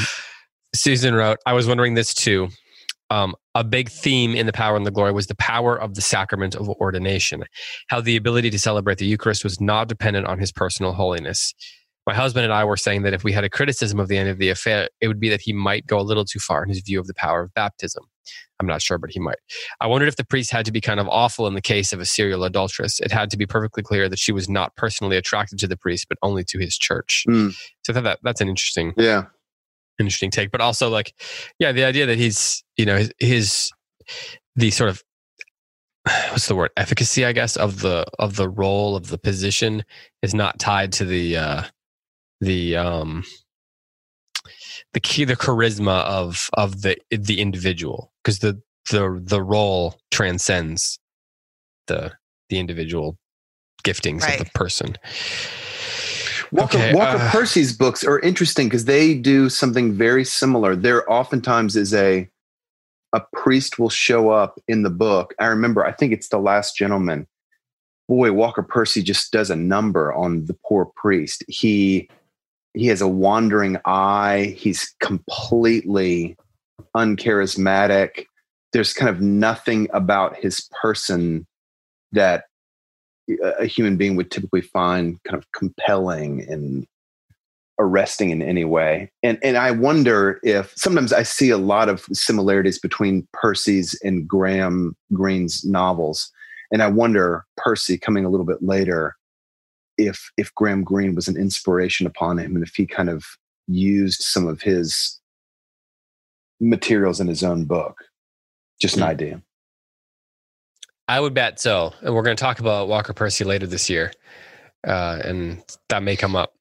A: Susan wrote, "I was wondering this too. Um, a big theme in the power and the glory was the power of the sacrament of ordination. How the ability to celebrate the Eucharist was not dependent on his personal holiness." My husband and I were saying that if we had a criticism of the end of the affair, it would be that he might go a little too far in his view of the power of baptism. I'm not sure, but he might. I wondered if the priest had to be kind of awful in the case of a serial adulteress. It had to be perfectly clear that she was not personally attracted to the priest, but only to his church.
B: Hmm.
A: So thought that that's an interesting,
B: Yeah.
A: interesting take. But also, like, yeah, the idea that he's, you know, his, his the sort of what's the word efficacy, I guess, of the of the role of the position is not tied to the uh, the um the key the charisma of of the the individual because the the the role transcends the the individual giftings of the person
B: Walker,
A: Okay,
B: Walker
A: uh,
B: Percy's books are interesting because they do something very similar. There oftentimes is a a priest will show up in the book. I remember, I think it's the Last Gentleman. Boy, Walker Percy just does a number on the poor priest. He he has a wandering eye. He's completely uncharismatic. There's kind of nothing about his person that a human being would typically find kind of compelling and arresting in any way. And and I wonder if sometimes I see a lot of similarities between Percy's and Graham Greene's novels. And I wonder Percy coming a little bit later if if Graham Greene was an inspiration upon him and if he kind of used some of his materials in his own book. Just an
A: Hmm.
B: idea.
A: i would bet so and we're going to talk about walker percy later this year uh, and that may come up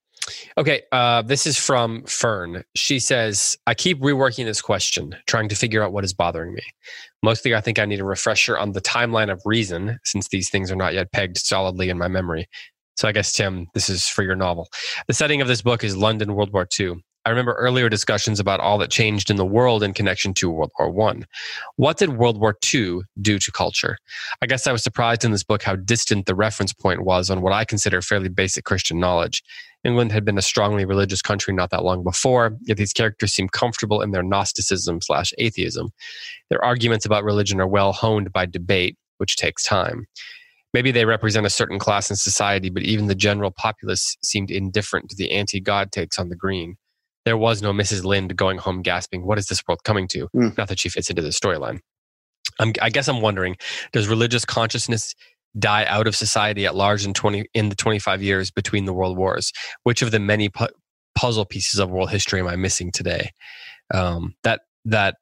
A: okay uh, this is from fern she says i keep reworking this question trying to figure out what is bothering me mostly i think i need a refresher on the timeline of reason since these things are not yet pegged solidly in my memory so i guess tim this is for your novel the setting of this book is london world war ii I remember earlier discussions about all that changed in the world in connection to World War One. What did World War II do to culture? I guess I was surprised in this book how distant the reference point was on what I consider fairly basic Christian knowledge. England had been a strongly religious country not that long before, yet these characters seem comfortable in their Gnosticism slash atheism. Their arguments about religion are well honed by debate, which takes time. Maybe they represent a certain class in society, but even the general populace seemed indifferent to the anti God takes on the green. There was no Mrs. Lind going home gasping, What is this world coming to?
B: Mm.
A: Not that she fits into the storyline. I'm, I guess I'm wondering does religious consciousness die out of society at large in 20 in the 25 years between the world wars which of the many pu- puzzle pieces of world history am i missing today um, that that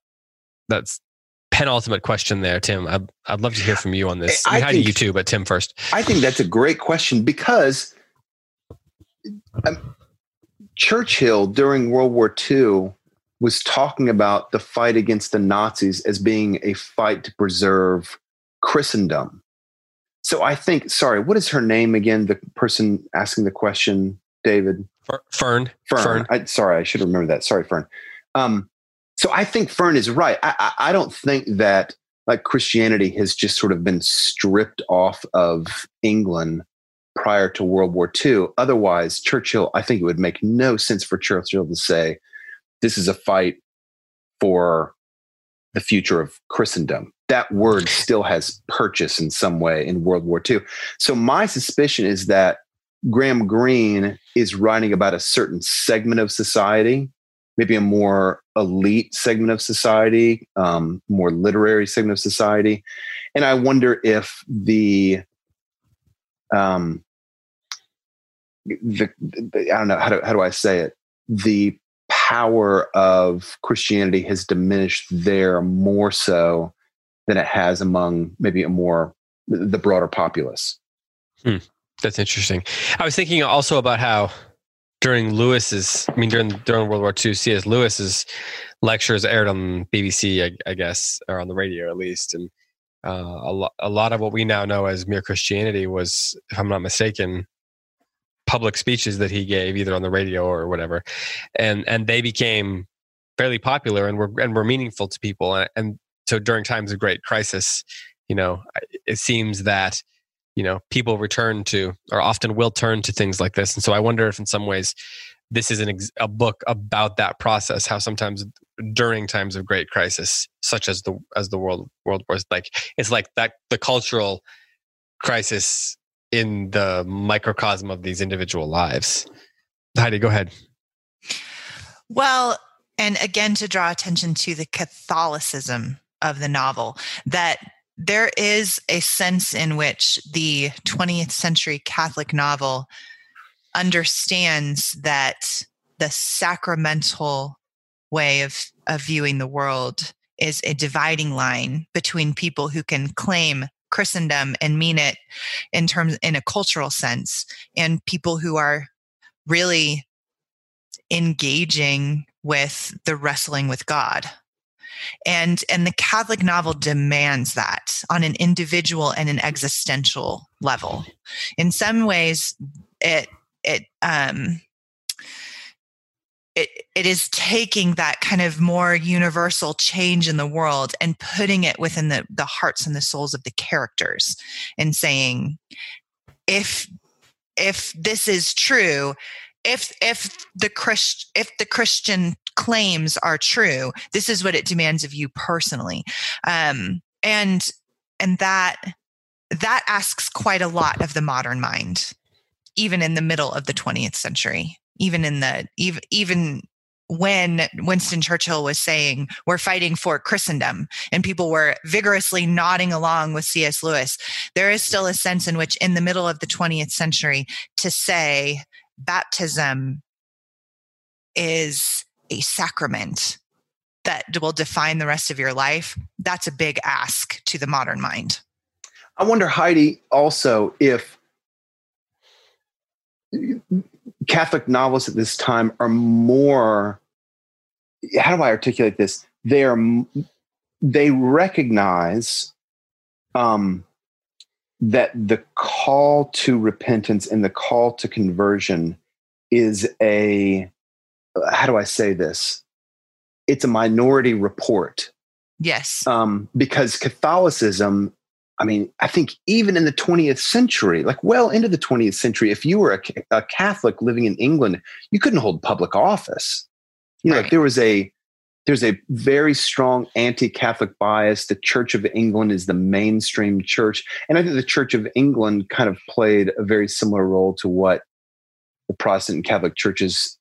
A: that's penultimate question there tim I'd, I'd love to hear from you on this
B: I
A: I hi to
B: think-
A: you too but tim first
B: I think that's a great question because um, Churchill during World War II was talking about the fight against the Nazis as being a fight to preserve Christendom. So I think, sorry, what is her name again? The person asking the question, David?
A: Fern
B: Fern.
A: Fern.
B: I, sorry, I should remember that. Sorry, Fern. Um, so I think Fern is right. I, I, don't think that like Christianity has just sort of been stripped off of England prior to World War II. Otherwise, Churchill, I think it would make no sense for Churchill to say this is a fight for the future of Christendom. That word still has purchase in some way in World War II. So my suspicion is that Graham Greene is writing about a certain segment of society, maybe a more elite segment of society, um, more literary segment of society, and I wonder if the um, the, the I don't know how do how do I say it the power of Christianity has diminished there more so than it has among maybe a more the broader populace.
A: That's interesting. I was thinking also about how during Lewis's, I mean, during during World War II, C.S. Lewis's lectures aired on BBC, I, I guess, or on the radio at least, and uh, a lot a lot of what we now know as mere Christianity was, if I'm not mistaken, public speeches that he gave either on the radio or whatever, and and they became fairly popular and were and were meaningful to people, and, and so during times of great crisis, you know, it seems that you know people return to or often will turn to things like this. And so i wonder if in some ways this is an ex- a book about that process how sometimes during times of great crisis such as the as the world world wars like it's like that the cultural crisis in the microcosm of these individual lives. Heidi go ahead.
C: Well and again to draw attention to the catholicism of the novel that there is a sense in which the 20th century Catholic novel understands that the sacramental way of, of viewing the world is a dividing line between people who can claim Christendom and mean it in terms in a cultural sense and people who are really engaging with the wrestling with God and and the catholic novel demands that on an individual and an existential level. In some ways it it um it, it is taking that kind of more universal change in the world and putting it within the, the hearts and the souls of the characters and saying if if this is true if if the Christ if the Christian claims are true, this is what it demands of you personally, um, and and that that asks quite a lot of the modern mind, even in the middle of the 20th century, even in the even even when Winston Churchill was saying, We're fighting for Christendom, and people were vigorously nodding along with C.S. Lewis, there is still a sense in which, in the middle of the 20th century, to say baptism is a sacrament that will define the rest of your life, that's a big ask to the modern mind.
B: I wonder, Heidi, also if Catholic novelists at this time are more, how do I articulate this? They are, they recognize um, that the call to repentance and the call to conversion is a how do I say this? It's a minority report.
C: Yes.
B: Um, because Catholicism, I mean, I think even in the 20th century, like well into the 20th century, if you were a, a Catholic living in England, you couldn't hold public office. You know, right. there was a there's a very strong anti-Catholic bias. The Church of England is the mainstream church, and I think the Church of England kind of played a very similar role to what the Protestant and Catholic churches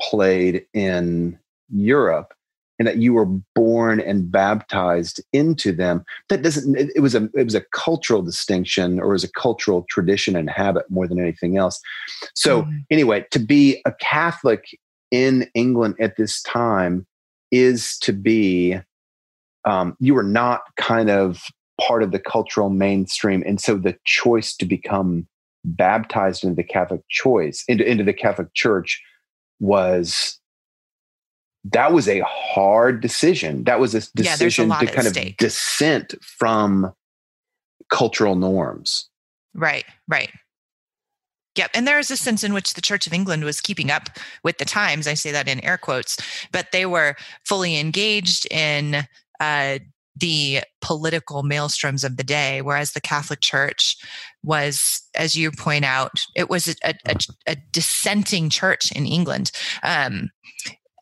B: played in Europe, and that you were born and baptized into them. That doesn't. It, was a it was a cultural distinction, or was a cultural tradition and habit more than anything else. So mm-hmm. anyway, to be a Catholic in England at this time is to be um, you are not kind of part of the cultural mainstream and so the choice to become baptized into the catholic choice into, into the catholic church was that was a hard decision that was a decision
C: yeah, a
B: to kind of
C: stake.
B: dissent from cultural norms
C: right right Yep. And there is a sense in which the Church of England was keeping up with the times. I say that in air quotes, but they were fully engaged in uh, the political maelstroms of the day, whereas the Catholic Church was, as you point out, it was a, a, a dissenting church in England. Um,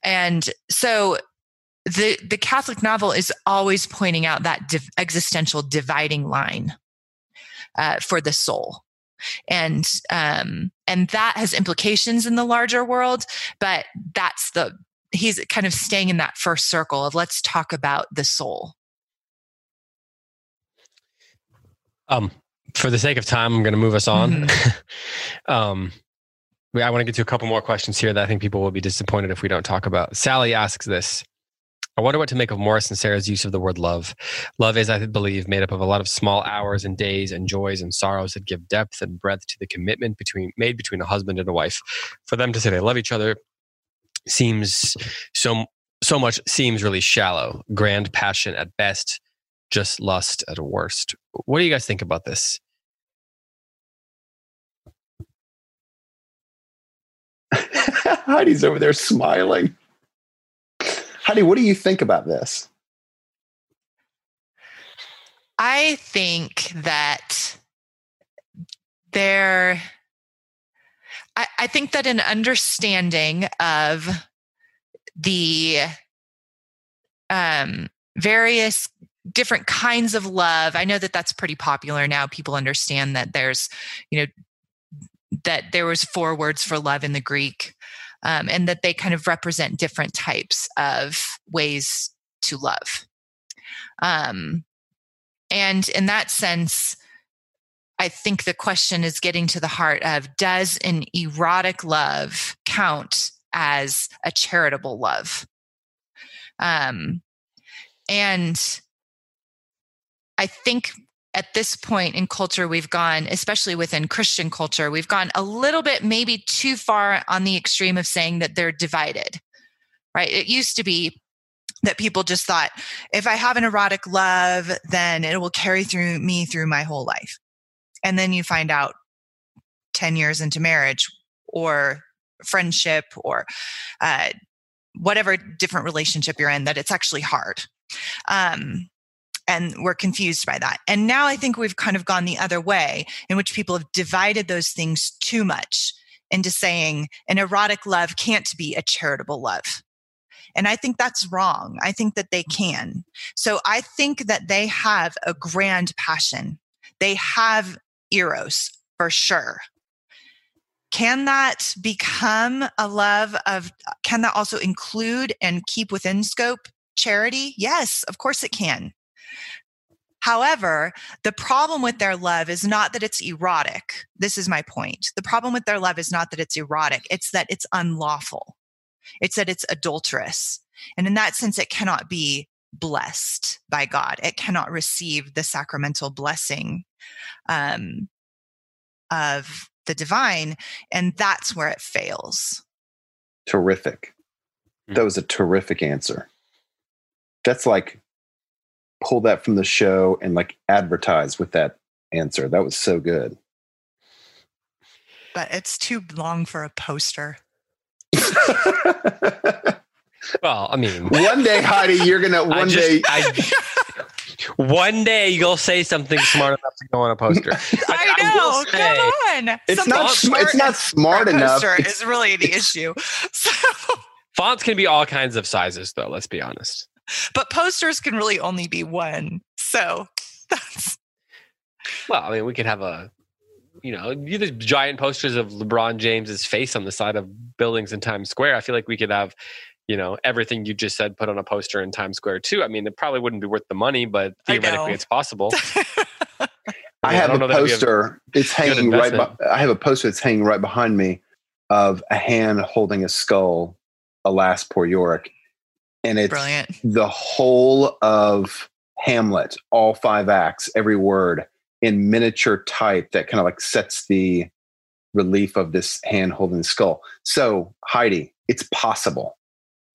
C: and so the, the Catholic novel is always pointing out that div- existential dividing line uh, for the soul and um, and that has implications in the larger world. But that's the he's kind of staying in that first circle of let's talk about the soul.
A: Um, for the sake of time, I'm going to move us on. Mm-hmm. um, I want to get to a couple more questions here that I think people will be disappointed if we don't talk about. Sally asks this I wonder what to make of Morris and Sarah's use of the word love. Love is, I believe, made up of a lot of small hours and days and joys and sorrows that give depth and breadth to the commitment between made between a husband and a wife. For them to say they love each other seems so so much seems really shallow. Grand passion at best, just lust at worst. What do you guys think about this?
B: Heidi's over there smiling. Heidi, what do you think about this?
C: I think that there I, I think that an understanding of the um, various different kinds of love. I know that that's pretty popular now. People understand that there's you know that there was four words for love in the greek um, and that they kind of represent different types of ways to love. Um, and in that sense I think the question is getting to the heart of does an erotic love count as a charitable love? Um, and I think at this point in culture, we've gone, especially within Christian culture, we've gone a little bit maybe too far on the extreme of saying that they're divided, right? It used to be that people just thought if I have an erotic love, then it will carry through me through my whole life and then you find out 10 years into marriage or friendship or uh, whatever different relationship you're in that it's actually hard um, and we're confused by that and now i think we've kind of gone the other way in which people have divided those things too much into saying an erotic love can't be a charitable love and I think that's wrong. I think that they can. So I think that they have a grand passion. They have eros for sure. Can that become a love of, can that also include and keep within scope charity? Yes, of course it can. However, the problem with their love is not that it's erotic. This is my point. The problem with their love is not that it's erotic, it's that it's unlawful. It's that it's adulterous. And in that sense, it cannot be blessed by God. It cannot receive the sacramental blessing um, of the divine. And that's where it fails.
B: Terrific. Hmm. That was a terrific answer. That's like pull that from the show and like advertise with that answer. That was so good.
C: But it's too long for a poster.
A: well, I mean,
B: one day, Heidi, you're gonna. One just, day,
A: I, one day you'll say something smart enough to go on a poster.
C: I, I know. I Come on.
B: It's not. Smart it's not smart enough.
C: Poster is really the issue. So.
A: Fonts can be all kinds of sizes, though. Let's be honest.
C: But posters can really only be one. So that's.
A: Well, I mean, we could have a you know, these giant posters of LeBron James's face on the side of buildings in Times Square. I feel like we could have you know everything you just said put on a poster in Times Square too. I mean, it probably wouldn't be worth the money, but theoretically, it's possible.
B: I, have a poster. It's hanging right. Be- I have a poster that's hanging right behind me of a hand holding a skull. Alas, poor Yorick, and it's
C: Brilliant.
B: the whole of Hamlet, all five acts, every word in miniature type that kind of like sets the relief of this hand holding the skull. So Heidi, it's possible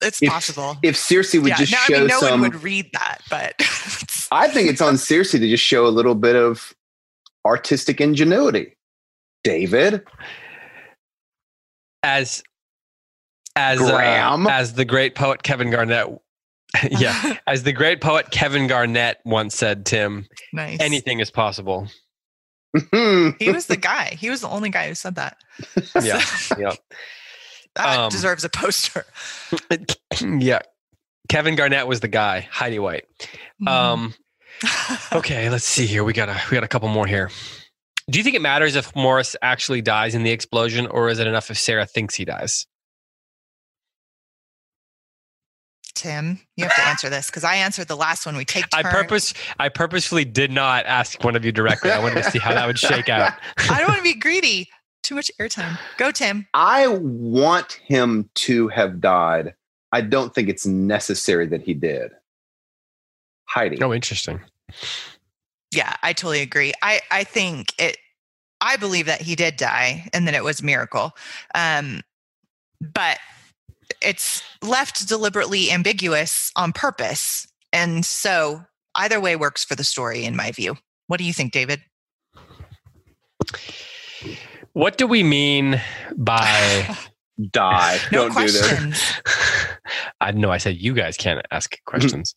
C: it's
B: if,
C: possible.
B: If Circe would yeah, just now, show I mean, no some,
C: one would read that, but
B: I think it's on Circe to just show a little bit of artistic ingenuity. David,
A: as as uh, as the great poet Kevin Garnett, yeah, as the great poet Kevin Garnett once said, Tim,
C: nice.
A: anything is possible.
C: he was the guy. He was the only guy who said that.
A: Yeah, yeah.
C: That um, deserves a poster.
A: yeah. Kevin Garnett was the guy, Heidi White. Mm-hmm. Um, okay, let's see here. We got a we got a couple more here. Do you think it matters if Morris actually dies in the explosion, or is it enough if Sarah thinks he dies?
C: Tim, you have to answer this because I answered the last one. We take.
A: Turn. I purpose I purposefully did not ask one of you directly. I wanted to see how that would shake out.
C: I don't want to be greedy too much airtime. Go, Tim.
B: I want him to have died. I don't think it's necessary that he did. Heidi.
A: Oh, interesting.
C: Yeah, I totally agree. I, I think it, I believe that he did die and that it was a miracle. Um, but it's left deliberately ambiguous on purpose. And so either way works for the story, in my view. What do you think, David?
A: What do we mean by
B: die?
C: no Don't questions. do this.
A: I know I said you guys can't ask questions.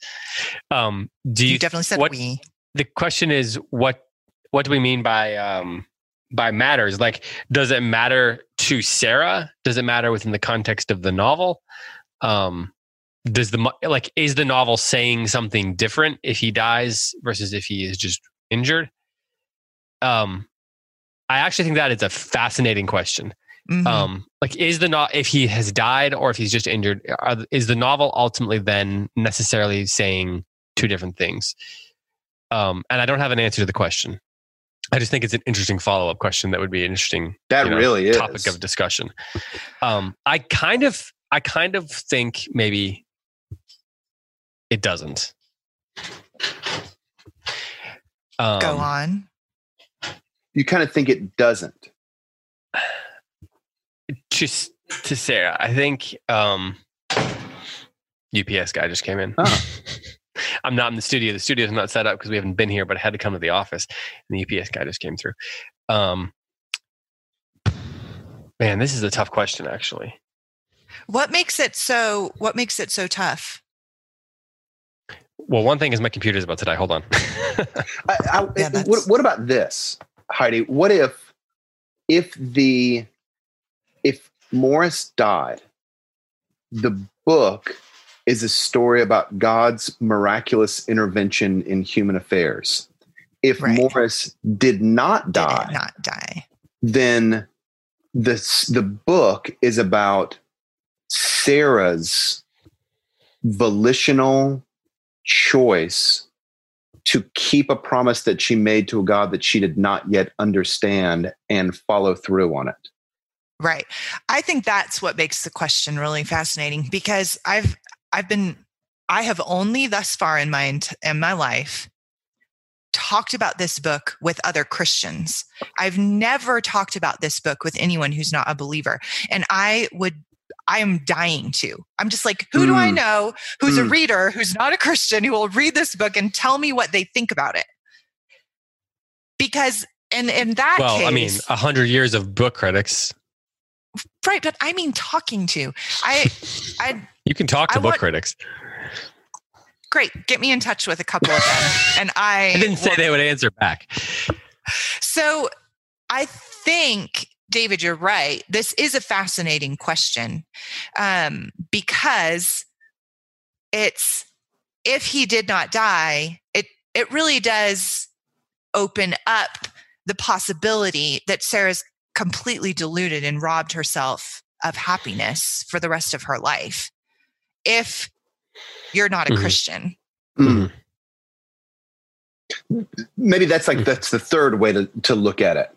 A: um, do you,
C: you definitely said
A: what,
C: we.
A: The question is what what do we mean by um, by matters. Like, does it matter to Sarah? Does it matter within the context of the novel? Um, does the like is the novel saying something different if he dies versus if he is just injured? Um, I actually think that is a fascinating question.
C: Mhm.
A: Um, like, is the not if he has died or if he's just injured? Are, is the novel ultimately then necessarily saying two different things? Um, and I don't have an answer to the question. I just think it's an interesting follow up question that would be interesting
B: That
A: you know,
B: really is.
A: topic of discussion. Um, I kind of, I kind of think maybe it doesn't. Um,
C: Go on.
B: you kind of think it doesn't.
A: Just to Sarah, I think um, UPS guy just came in.
B: Oh.
A: I'm not in the studio. The studio's not set up because we haven't been here, but I had to come to the office, and the UPS guy just came through. Um, man, this is a tough question, actually.
C: What makes it so? What makes it so tough?
A: Well, one thing is my computer's about to die. Hold on.
B: I, I,
C: Yeah,
B: what, what about this, Heidi? What if if the if Morris died, the book is a story about God's miraculous intervention in human affairs. If
C: Right.
B: Morris did not
C: Did
B: die,
C: not die?
B: then this the book is about Sarah's volitional choice to keep a promise that she made to a God that she did not yet understand and follow through on it.
C: Right. I think that's what makes the question really fascinating because I've I've been I have only thus far in my in my life talked about this book with other Christians. I've never talked about this book with anyone who's not a believer. And I would I am dying to. I'm just like, who do I
B: Mm.
C: know who's a
B: Mm.
C: reader who's not a Christian who will read this book and tell me what they think about it? Because and in that
A: well,
C: case,
A: I mean, a hundred years of book critics.
C: right, but I mean talking to. I I
A: You can talk to
C: I
A: book
C: want-
A: critics.
C: great. Get me in touch with a couple of them. And I,
A: I didn't say they would answer back.
C: So I think, David, you're right. This is a fascinating question um, because it's if he did not die, it it really does open up the possibility that Sarah's completely deluded and robbed herself of happiness for the rest of her life. If you're not a
A: Mhm.
C: Christian.
B: Mm. Maybe that's like that's the third way to, to look at it.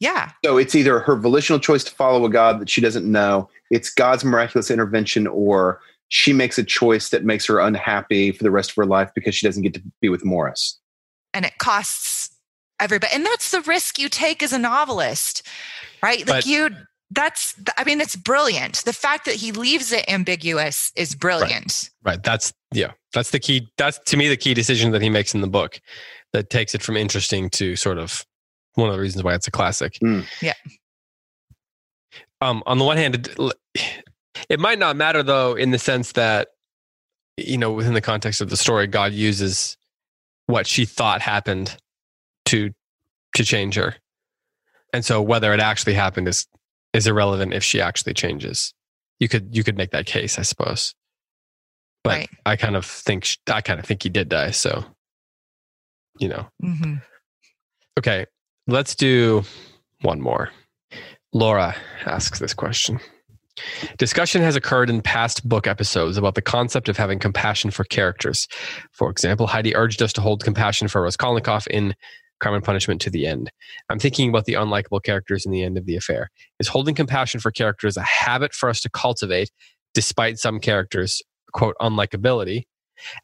C: Yeah.
B: So it's either her volitional choice to follow a God that she doesn't know, it's God's miraculous intervention, or she makes a choice that makes her unhappy for the rest of her life because she doesn't get to be with Morris.
C: and it costs everybody and that's the risk you take as a novelist right like
A: But-
C: you that's i mean it's brilliant the fact that he leaves it ambiguous is brilliant
A: Right. That's yeah. That's the key. That's to me the key decision that he makes in the book that takes it from interesting to sort of one of the reasons why it's a classic.
B: Mm.
C: Yeah.
A: Um, on the one hand, it, it might not matter though, in the sense that you know, within the context of the story, God uses what she thought happened to to change her, and so whether it actually happened is is irrelevant if she actually changes. You could you could make that case, I suppose but
C: Right.
A: I kind of think I kind of think he did die. So, you know,
C: hmm
A: okay, let's do one more. Laura asks this question. Discussion has occurred in past book episodes about the concept of having compassion for characters. For example, Heidi urged us to hold compassion for Raskolnikov in Crime and Punishment to the end. I'm thinking about the unlikable characters in the end of the affair. Is holding compassion for characters a habit for us to cultivate, despite some characters' quote unlikability?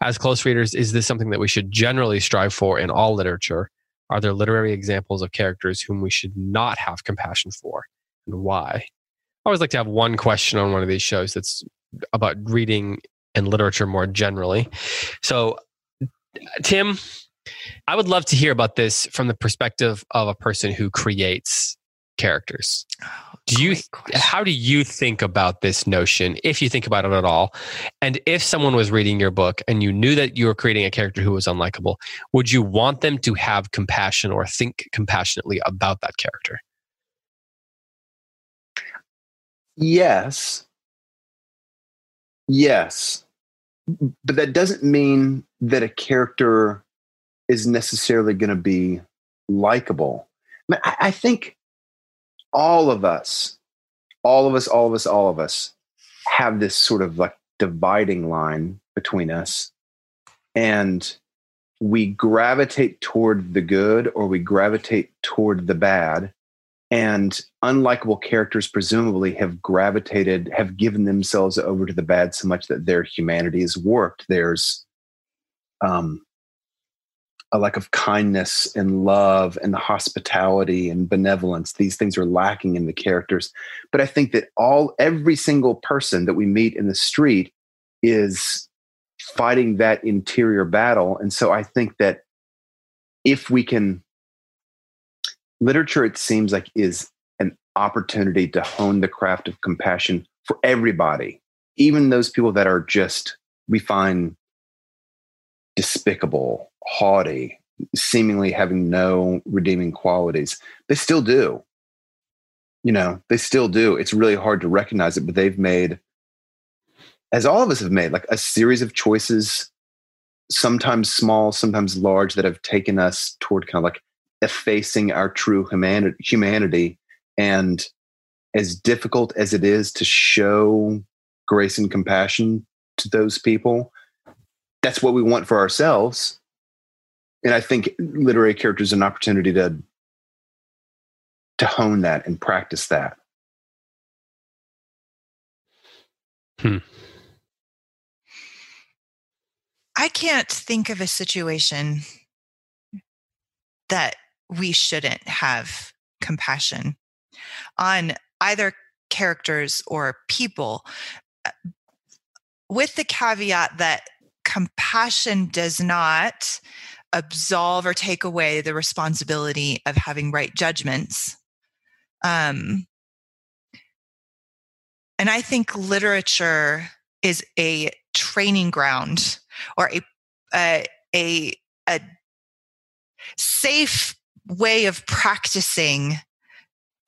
A: As close readers, is this something that we should generally strive for in all literature? Are there literary examples of characters whom we should not have compassion for, and why? I always like to have one question on one of these shows that's about reading and literature more generally. So, Tim, I would love to hear about this from the perspective of a person who creates characters. Oh, do you how do you think about this notion if you think about it at all? And if someone was reading your book and you knew that you were creating a character who was unlikable, would you want them to have compassion or think compassionately about that character?
B: Yes. Yes. But that doesn't mean that a character is necessarily going to be likable. I, mean, I, I think all of us, all of us, all of us, all of us have this sort of like dividing line between us. And we gravitate toward the good or we gravitate toward the bad and unlikable characters presumably have gravitated have given themselves over to the bad so much that their humanity is warped there's um, a lack of kindness and love and the hospitality and benevolence. These things are lacking in the characters. But i think that all every single person that we meet in the street is fighting that interior battle. And so i think that if we can literature it seems like is an opportunity to hone the craft of compassion for everybody even those people that are just we find despicable haughty seemingly having no redeeming qualities. They still do. You know they still do. It's really hard to recognize it but they've made as all of us have made like a series of choices sometimes small sometimes large that have taken us toward kind of like effacing our true humanity, and as difficult as it is to show grace and compassion to those people that's what we want for ourselves and i think literary characters are an opportunity to to hone that and practice that
A: Hmm.
C: I can't think of a situation that we shouldn't have compassion on either characters or people, uh, with the caveat that compassion does not absolve or take away the responsibility of having right judgments. Um, and I think literature is a training ground or a a a, a safe way of practicing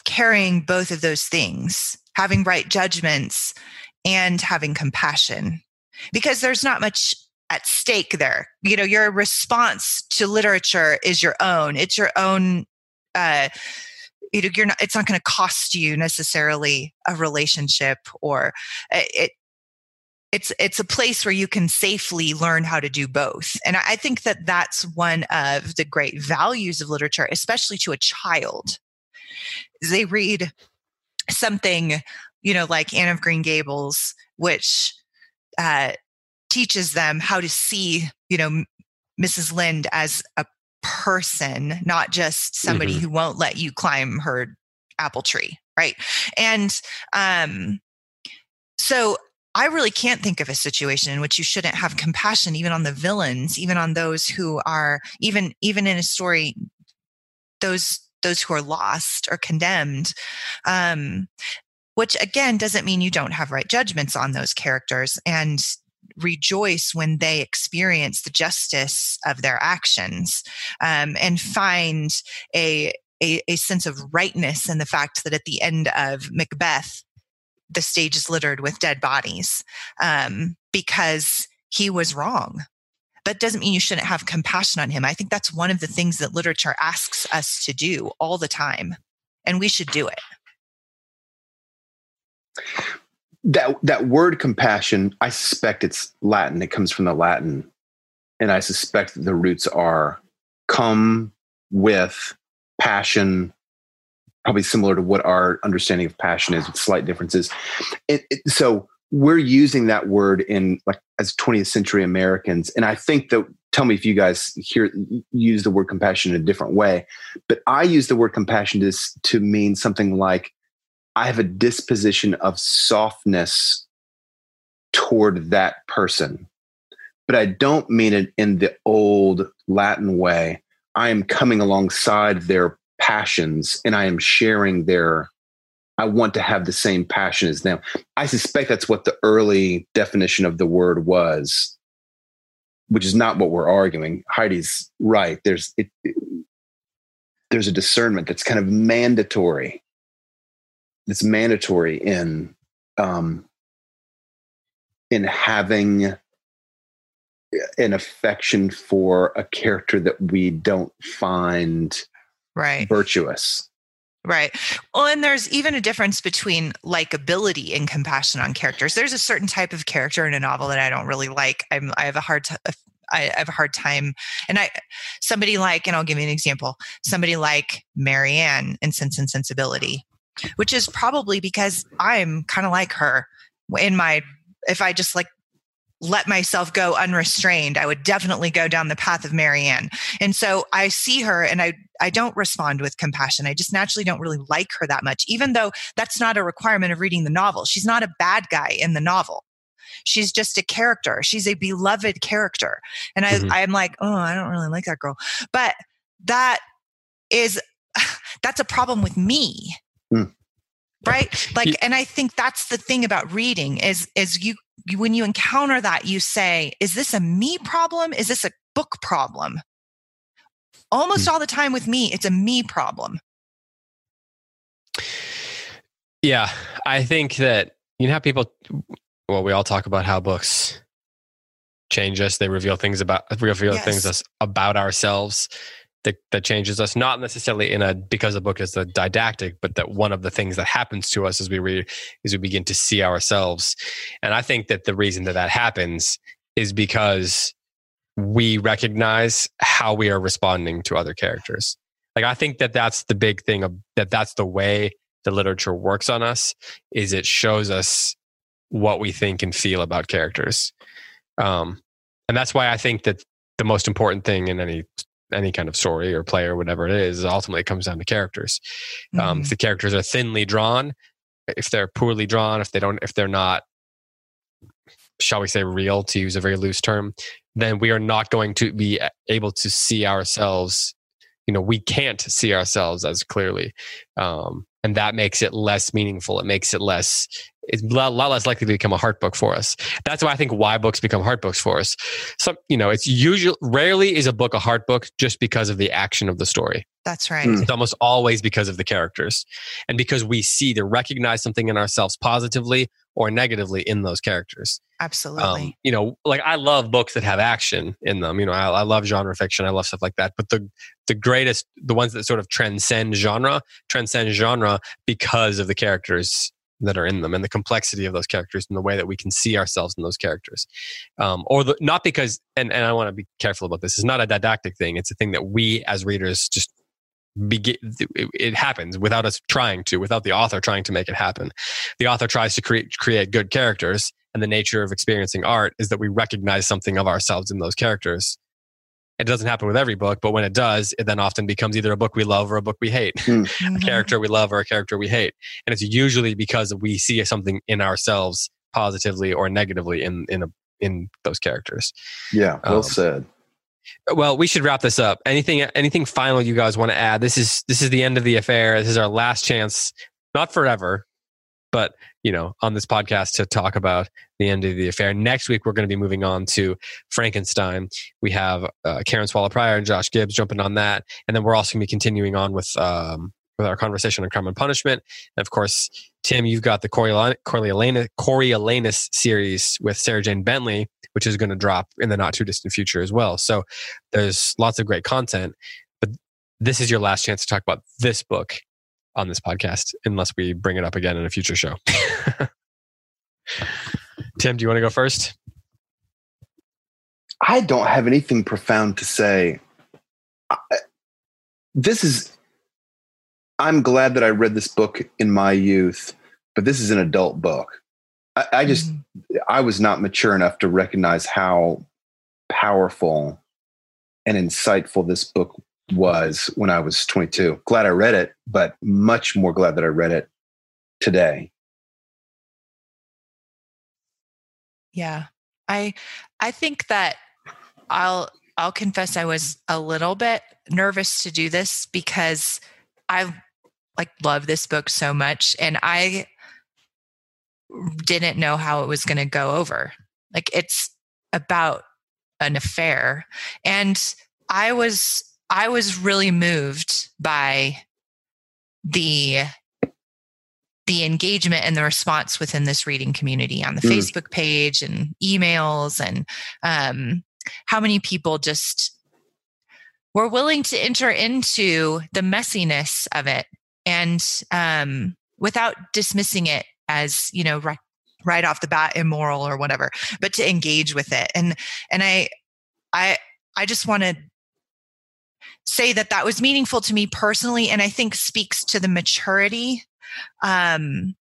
C: carrying both of those things having right judgments and having compassion because there's not much at stake there. You know your response to literature is your own. It's your own uh you know you're not it's not going to cost you necessarily a relationship or uh, it it's it's a place where you can safely learn how to do both. And i think that that's one of the great values of literature especially to a child. They read something you know like anne of green gables which uh, teaches them how to see you know mrs lynde as a person not just somebody
A: Mhm.
C: who won't let you climb her apple tree right and um so I really can't think of a situation in which you shouldn't have compassion even on the villains, even on those who are even even in a story those those who are lost or condemned. Um, which again doesn't mean you don't have right judgments on those characters and rejoice when they experience the justice of their actions um, and find a, a a sense of rightness in the fact that at the end of Macbeth the stage is littered with dead bodies um, because he was wrong. But doesn't mean you shouldn't have compassion on him. I think that's one of the things that literature asks us to do all the time, and we should do it.
B: That that word compassion i suspect it's latin. It comes from the latin. And i suspect that the roots are come with passion probably similar to what our understanding of passion is with slight differences. It, it, so we're using that word in like as 20th century americans. And i think that tell me if you guys hear use the word compassion in a different way but i use the word compassion to, to mean something like I have a disposition of softness toward that person. But I don't mean it in the old Latin way. I am coming alongside their passions and I am sharing their I want to have the same passion as them. I suspect that's what the early definition of the word was, which is not what we're arguing. Heidi's right. There's it, there's a discernment that's kind of mandatory. It's mandatory in um, in having an affection for a character that we don't find
C: right
B: virtuous
C: Right. Well, and there's even a difference between likability and compassion on characters. There's a certain type of character in a novel that I don't really like. I'm, I have a hard time. I have a hard time, and I somebody like, and I'll give you an example. Somebody like Marianne in Sense and Sensibility, which is probably because I'm kind of like her in my. If I just like let myself go unrestrained, I would definitely go down the path of Marianne. And so I see her and I, I don't respond with compassion. I just naturally don't really like her that much, even though that's not a requirement of reading the novel. She's not a bad guy in the novel. She's just a character. She's a beloved character. And I, mm-hmm. I'm like, oh, I don't really like that girl. But that is, that's a problem with me. Mm right like and i think that's the thing about reading is is you when you encounter that, you say, is this a me problem? Is this a book problem? Almost mm. all the time with me, it's a me problem.
A: Yeah, I think that you know how people well, we all talk about how books change us. They reveal things about reveal yes. things us about ourselves that, that changes us, not necessarily in a because the book is a didactic, but that one of the things that happens to us as we read is we begin to see ourselves. And I think that the reason that that happens is because we recognize how we are responding to other characters. Like I think that that's the big thing of that that's the way the literature works on us is it shows us what we think and feel about characters. Um, and that's why I think that the most important thing in any any kind of story or play or whatever it is ultimately it comes down to characters mm-hmm. um, if mm-hmm. the characters are thinly drawn if they're poorly drawn if they don't if they're not shall we say real to use a very loose term then we are not going to be able to see ourselves you know we can't see ourselves as clearly um, and that makes it less meaningful it makes it less it's a lot, less likely to become a heart book for us. That's why I think why books become heart books for us. So, you know, it's usually rarely is a book a heart book just because of the action of the story.
C: That's right.
A: It's almost always because of the characters and because we see to recognize something in ourselves positively or negatively in those characters.
C: Absolutely. Um,
A: you know, like I love books that have action in them. You know, I, I love genre fiction. I love stuff like that. But the the greatest, the ones that sort of transcend genre, transcend genre because of the characters that are in them and the complexity of those characters and the way that we can see ourselves in those characters. Um, or the, not because and, and i want to be careful about this it's not a didactic thing it's a thing that we as readers just begin it happens without us trying to without the author trying to make it happen. The author tries to create create good characters and the nature of experiencing art is that we recognize something of ourselves in those characters it doesn't happen with every book, but when it does, it then often becomes either a book we love or a book we hate, mm. a character we love or a character we hate. And it's usually because we see something in ourselves positively or negatively in in a, in those characters.
B: Yeah, well um, said.
A: Well, we should wrap this up. Anything anything final you guys want to add? This is this is the end of the affair. This is our last chance, not forever, but you know, on this podcast to talk about the end of the affair. Next week, we're going to be moving on to Frankenstein. We have uh, Karen Swallow Prior and Josh Gibbs jumping on that, and then we're also going to be continuing on with um, with our conversation on crime and punishment. And of course, Tim, you've got the Coriolanus, Coriolanus series with Sarah Jane Bentley, which is going to drop in the not too distant future as well. So there's lots of great content. But this is your last chance to talk about this book on this podcast unless we bring it up again in a future show. Tim, do you want to go first?
B: I don't have anything profound to say. This is, I'm glad that I read this book in my youth, but this is an adult book. I, I just, mm-hmm. I was not mature enough to recognize how powerful and insightful this book was when I was 22. Glad I read it, but much more glad that I read it today.
C: Yeah. I I think that I'll I'll confess I was a little bit nervous to do this because I like love this book so much and I didn't know how it was going to go over. Like it's about an affair and I was I was really moved by the the engagement and the response within this reading community on the mm. Facebook page and emails and um, how many people just were willing to enter into the messiness of it and um, without dismissing it as you know right, right off the bat immoral or whatever but to engage with it and and i i i just want to say that that was meaningful to me personally and i think speaks to the maturity um,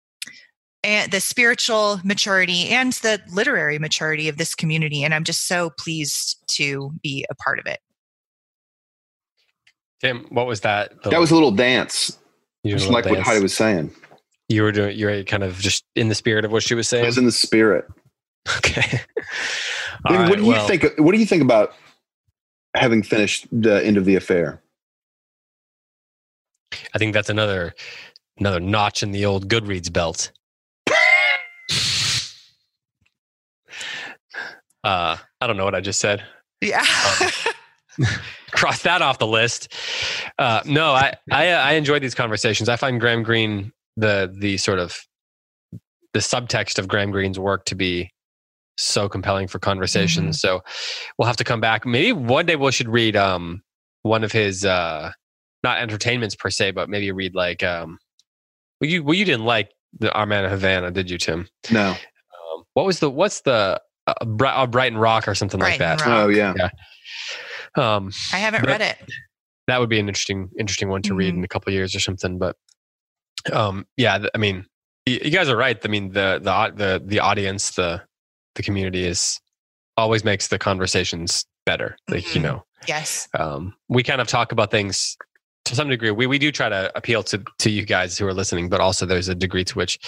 C: and the spiritual maturity and the literary maturity of this community. And I'm just so pleased to be a part of it.
A: Tim, what was that?
B: That was a little dance. Just like dance. what Heidi was saying.
A: You were doing. You're kind of just in the spirit of what she was saying.
B: I was in the spirit.
A: Okay.
B: right, what do well, you think? What do you think about having finished the end of the affair?
A: I think that's another another notch in the old Goodreads belt. uh, I don't know what I just said.
C: Yeah.
A: um, cross that off the list. Uh, no, I, I I enjoy these conversations. I find Graham Greene the the sort of the subtext of Graham Greene's work to be so compelling for conversations. Mm-hmm. So we'll have to come back. Maybe one day we should read um one of his uh not entertainments per se, but maybe read like um well, you well, you didn't like the Our Man of Havana, did you, Tim?
B: No. Um,
A: what was the what's the uh, uh, Brighton Rock or something
C: Brighton
A: like that?
B: Rock. Oh yeah.
A: Yeah.
C: Um, I haven't read it.
A: That would be an interesting interesting one to mm-hmm. read in a couple years or something. But um, yeah, I mean, you, you guys are right. I mean, the the the the audience, the the community is always makes the conversations better. Like mm-hmm. you know,
C: yes.
A: Um, we kind of talk about things to some degree we, we do try to appeal to, to you guys who are listening but also there's a degree to which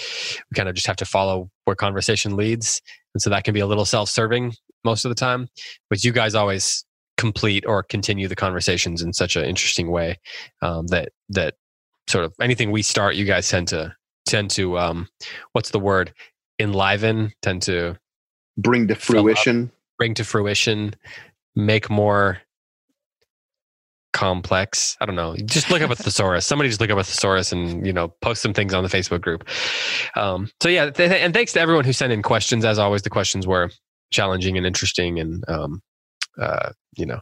A: we kind of just have to follow where conversation leads and so that can be a little self-serving most of the time but you guys always complete or continue the conversations in such an interesting way um, that that sort of anything we start you guys tend to tend to um, what's the word enliven tend to
B: bring to fruition
A: bring to fruition make more complex. I don't know. Just look up a thesaurus. Somebody just look up a thesaurus and you know post some things on the Facebook group. Um, so yeah, th- and thanks to everyone who sent in questions. As always, the questions were challenging and interesting, and um, uh, you know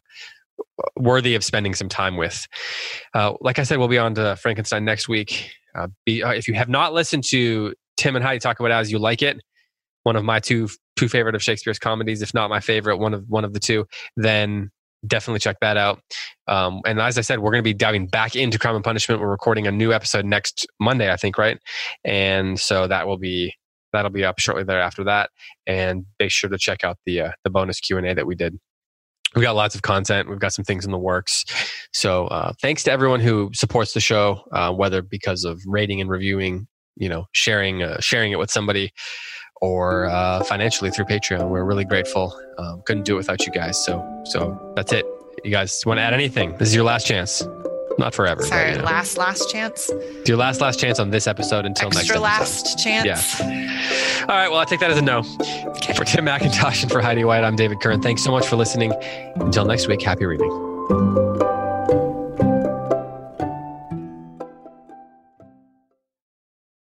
A: worthy of spending some time with. Uh, like I said, we'll be on to Frankenstein next week. Uh, be, uh, if you have not listened to Tim and Heidi talk about as you like it, one of my two two favorite of Shakespeare's comedies, if not my favorite, one of one of the two, then definitely check that out. Um, and as I said, we're going to be diving back into Crime and Punishment. We're recording a new episode next Monday, I think, right? And so that will be that'll be up shortly thereafter that. And be sure to check out the uh, the bonus Q and A that we did. We've got lots of content. We've got some things in the works. So uh, thanks to everyone who supports the show, uh, whether because of rating and reviewing, you know, sharing uh, sharing it with somebody or uh, financially through Patreon. We're really grateful. Um, couldn't do it without you guys. So, so that's it. You guys want to add anything? This is your last chance. Not forever.
C: Sorry, but, you know. last last chance.
A: It's your last last chance on this episode until
C: Extra
A: next.
C: Extra last chance.
A: Yeah. All right. Well, I take that as a no. Okay. For Tim McIntosh and for Heidi White, I'm David Kern. Thanks so much for listening. Until next week, happy reading.